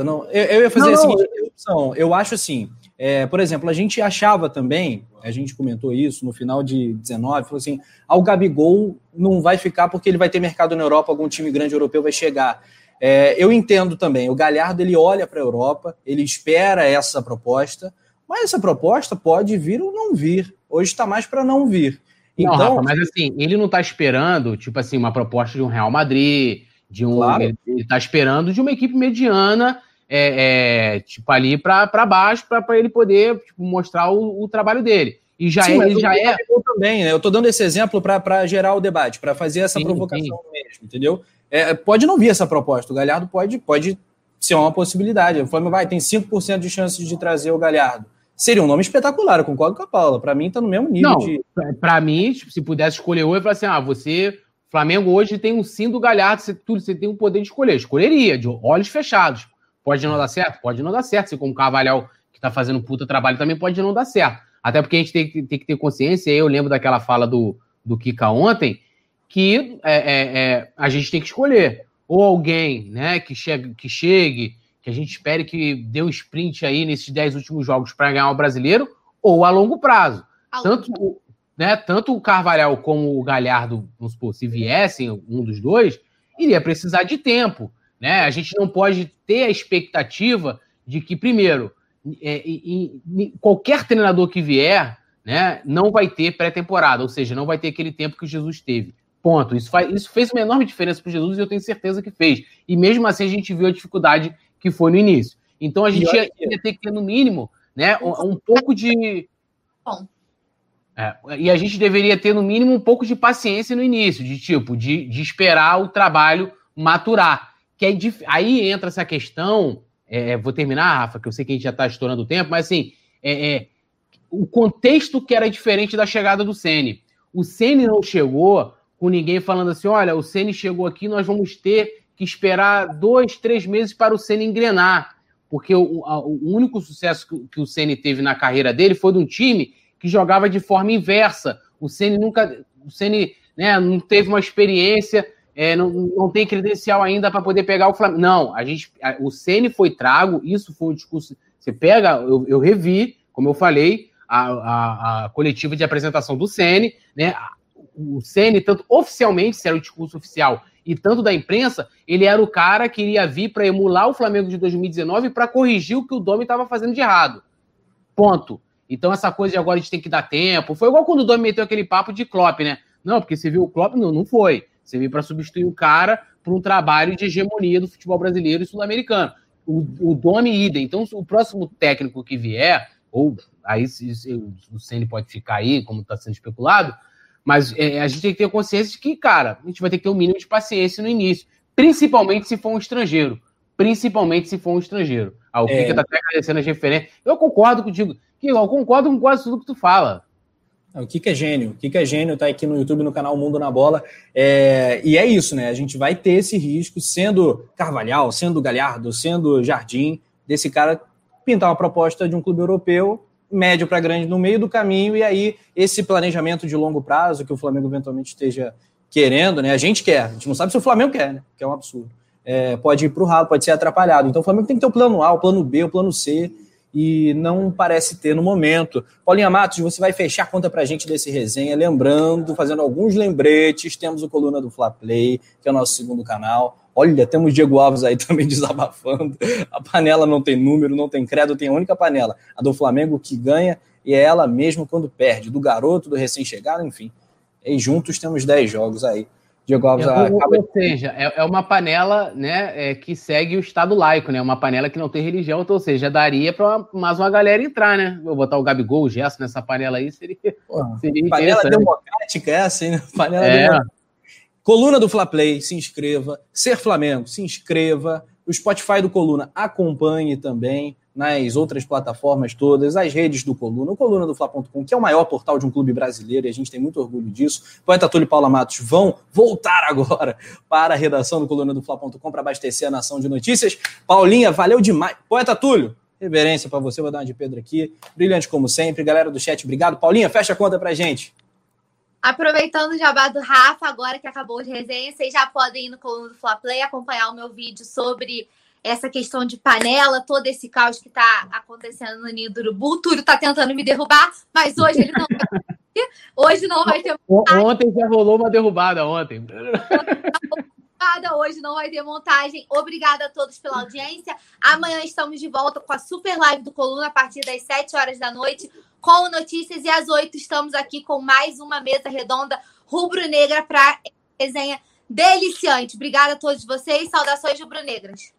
Speaker 1: Não, eu, eu ia fazer não, a seguinte opção. Eu acho assim, é, por exemplo, a gente achava também, a gente comentou isso no final de 19, falou assim: ah, o Gabigol não vai ficar porque ele vai ter mercado na Europa, algum time grande europeu vai chegar. É, eu entendo também, o Galhardo ele olha para a Europa, ele espera essa proposta, mas essa proposta pode vir ou não vir. Hoje está mais para não vir.
Speaker 2: Então, não, Rafa, mas assim, ele não está esperando, tipo assim, uma proposta de um Real Madrid, de um. Claro. Ele está esperando de uma equipe mediana, é, é tipo, ali para baixo, para ele poder tipo, mostrar o, o, trabalho dele. E já sim, é, ele já é.
Speaker 1: Também, né? Eu estou dando esse exemplo para gerar o debate, para fazer essa sim, provocação sim. mesmo, entendeu? É, pode não vir essa proposta. O Galhardo pode, pode ser uma possibilidade. O Flamengo vai, tem 5% de chances de trazer o Galhardo. Seria um nome espetacular, eu concordo com a Paula. Para mim, tá no mesmo nível
Speaker 2: Não, de. Para mim, tipo, se pudesse escolher hoje, eu falaria assim: ah, você. Flamengo hoje tem um sim do Galhardo, você, tudo, você tem o poder de escolher. Escolheria, de olhos fechados. Pode não dar certo? Pode não dar certo. Assim como o que tá fazendo um puta trabalho, também pode não dar certo. Até porque a gente tem, tem que ter consciência, eu lembro daquela fala do, do Kika ontem, que é, é, é, a gente tem que escolher. Ou alguém né, que, chegue, que chegue que a gente espere que dê um sprint aí nesses 10 últimos jogos para ganhar o brasileiro, ou a longo prazo. A tanto, longo. Né, tanto o Carvalhal como o Galhardo, vamos supor, se viessem, um dos dois, iria precisar de tempo. Né? A gente não pode ter a expectativa de que, primeiro, é, qualquer treinador que vier né, não vai ter pré-temporada, ou seja, não vai ter aquele tempo que o Jesus teve. Ponto. Isso, faz, isso fez uma enorme diferença para o Jesus e eu tenho certeza que fez. E mesmo assim a gente viu a dificuldade que foi no início. Então a gente ia, ia ter que ter, no mínimo, né, um, um pouco de. Bom. É, e a gente deveria ter, no mínimo, um pouco de paciência no início, de tipo, de, de esperar o trabalho maturar. Que aí, aí entra essa questão é, vou terminar, Rafa, que eu sei que a gente já está estourando o tempo, mas assim, é, é, o contexto que era diferente da chegada do Ceni. O Ceni não chegou com ninguém falando assim: olha, o Ceni chegou aqui, nós vamos ter que esperar dois, três meses para o Ceni engrenar. Porque o, a, o único sucesso que, que o Ceni teve na carreira dele foi de um time que jogava de forma inversa. O Ceni nunca. O Ceni né, não teve uma experiência é, não, não tem credencial ainda para poder pegar o Flamengo. Não, a gente, a, o Ceni foi trago, isso foi um discurso. Você pega, eu, eu revi, como eu falei, a, a, a, coletiva de apresentação do Ceni, né? O Ceni, tanto oficialmente, se era o discurso oficial, e tanto da imprensa, ele era o cara que iria vir para emular o Flamengo de 2019 para corrigir o que o Domi estava fazendo de errado. Ponto. Então, essa coisa de agora a gente tem que dar tempo. Foi igual quando o Domi meteu aquele papo de Klopp, né? Não, porque você viu o Klopp, não, não foi. Você veio para substituir o cara por um trabalho de hegemonia do futebol brasileiro e sul-americano. O, o Domi idem. Então, o próximo técnico que vier, ou aí o Ceni pode ficar aí, como está sendo especulado, mas é, a gente tem que ter consciência de que, cara, a gente vai ter que ter um mínimo de paciência no início, principalmente se for um estrangeiro. Principalmente se for um estrangeiro. Ah, o Kika é. tá até agradecendo as referências. Eu concordo contigo. Eu concordo com quase tudo que tu fala.
Speaker 1: O Kika é gênio. O Kika é gênio, tá aqui no YouTube, no canal Mundo na Bola. É, e é isso, né? A gente vai ter esse risco, sendo Carvalhal, sendo Galhardo, sendo Jardim, desse cara pintar uma proposta de um clube europeu, médio para grande, no meio do caminho, e aí esse planejamento de longo prazo que o Flamengo eventualmente esteja querendo, né? A gente quer, a gente não sabe se o Flamengo quer, né? Que é um absurdo. É, pode ir para o ralo, pode ser atrapalhado. Então o Flamengo tem que ter o plano A, o plano B, o plano C e não parece ter no momento. Paulinha Matos, você vai fechar a conta para a gente desse resenha, lembrando, fazendo alguns lembretes, temos o Coluna do Fla Play, que é o nosso segundo canal. Olha, temos Diego Alves aí (laughs) também desabafando. A panela não tem número, não tem credo, tem a única panela, a do Flamengo que ganha, e é ela mesmo quando perde, do garoto, do recém-chegado, enfim. E juntos temos 10 jogos aí.
Speaker 2: Diego Alves é, acaba... Ou seja, é, é, uma panela né, é, que segue o Estado laico, né? Uma panela que não tem religião, então, ou seja, daria para mais uma galera entrar, né? Vou botar o Gabigol, o Gesso nessa panela aí, seria.
Speaker 1: seria panela democrática é assim, né? Panela é. democrática. Coluna do Fla Play, se inscreva. Ser Flamengo, se inscreva. O Spotify do Coluna acompanhe também nas outras plataformas todas, as redes do Coluna, o coluna do Fla.com, que é o maior portal de um clube brasileiro e a gente tem muito orgulho disso. Poeta Túlio e Paula Matos vão voltar agora (laughs) para a redação do coluna do Fla.com para abastecer a nação de notícias. Paulinha, valeu demais. Poeta Túlio, reverência para você, vou dar uma de Pedro aqui. Brilhante como sempre. Galera do chat, obrigado. Paulinha, fecha a conta para gente.
Speaker 3: Aproveitando o jabá do Rafa, agora que acabou de resenha, vocês já podem ir no coluna do Fla Play acompanhar o meu vídeo sobre essa questão de panela, todo esse caos que está acontecendo no Ninho do Urubu. O Túlio está tentando me derrubar, mas hoje ele não vai. Hoje não vai ter.
Speaker 2: Ontem já rolou uma derrubada, ontem.
Speaker 3: Hoje não vai ter montagem. Obrigada a todos pela audiência. Amanhã estamos de volta com a super live do Coluna a partir das 7 horas da noite, com notícias. E às 8 estamos aqui com mais uma mesa redonda rubro-negra para resenha deliciante. Obrigada a todos vocês. Saudações rubro-negras.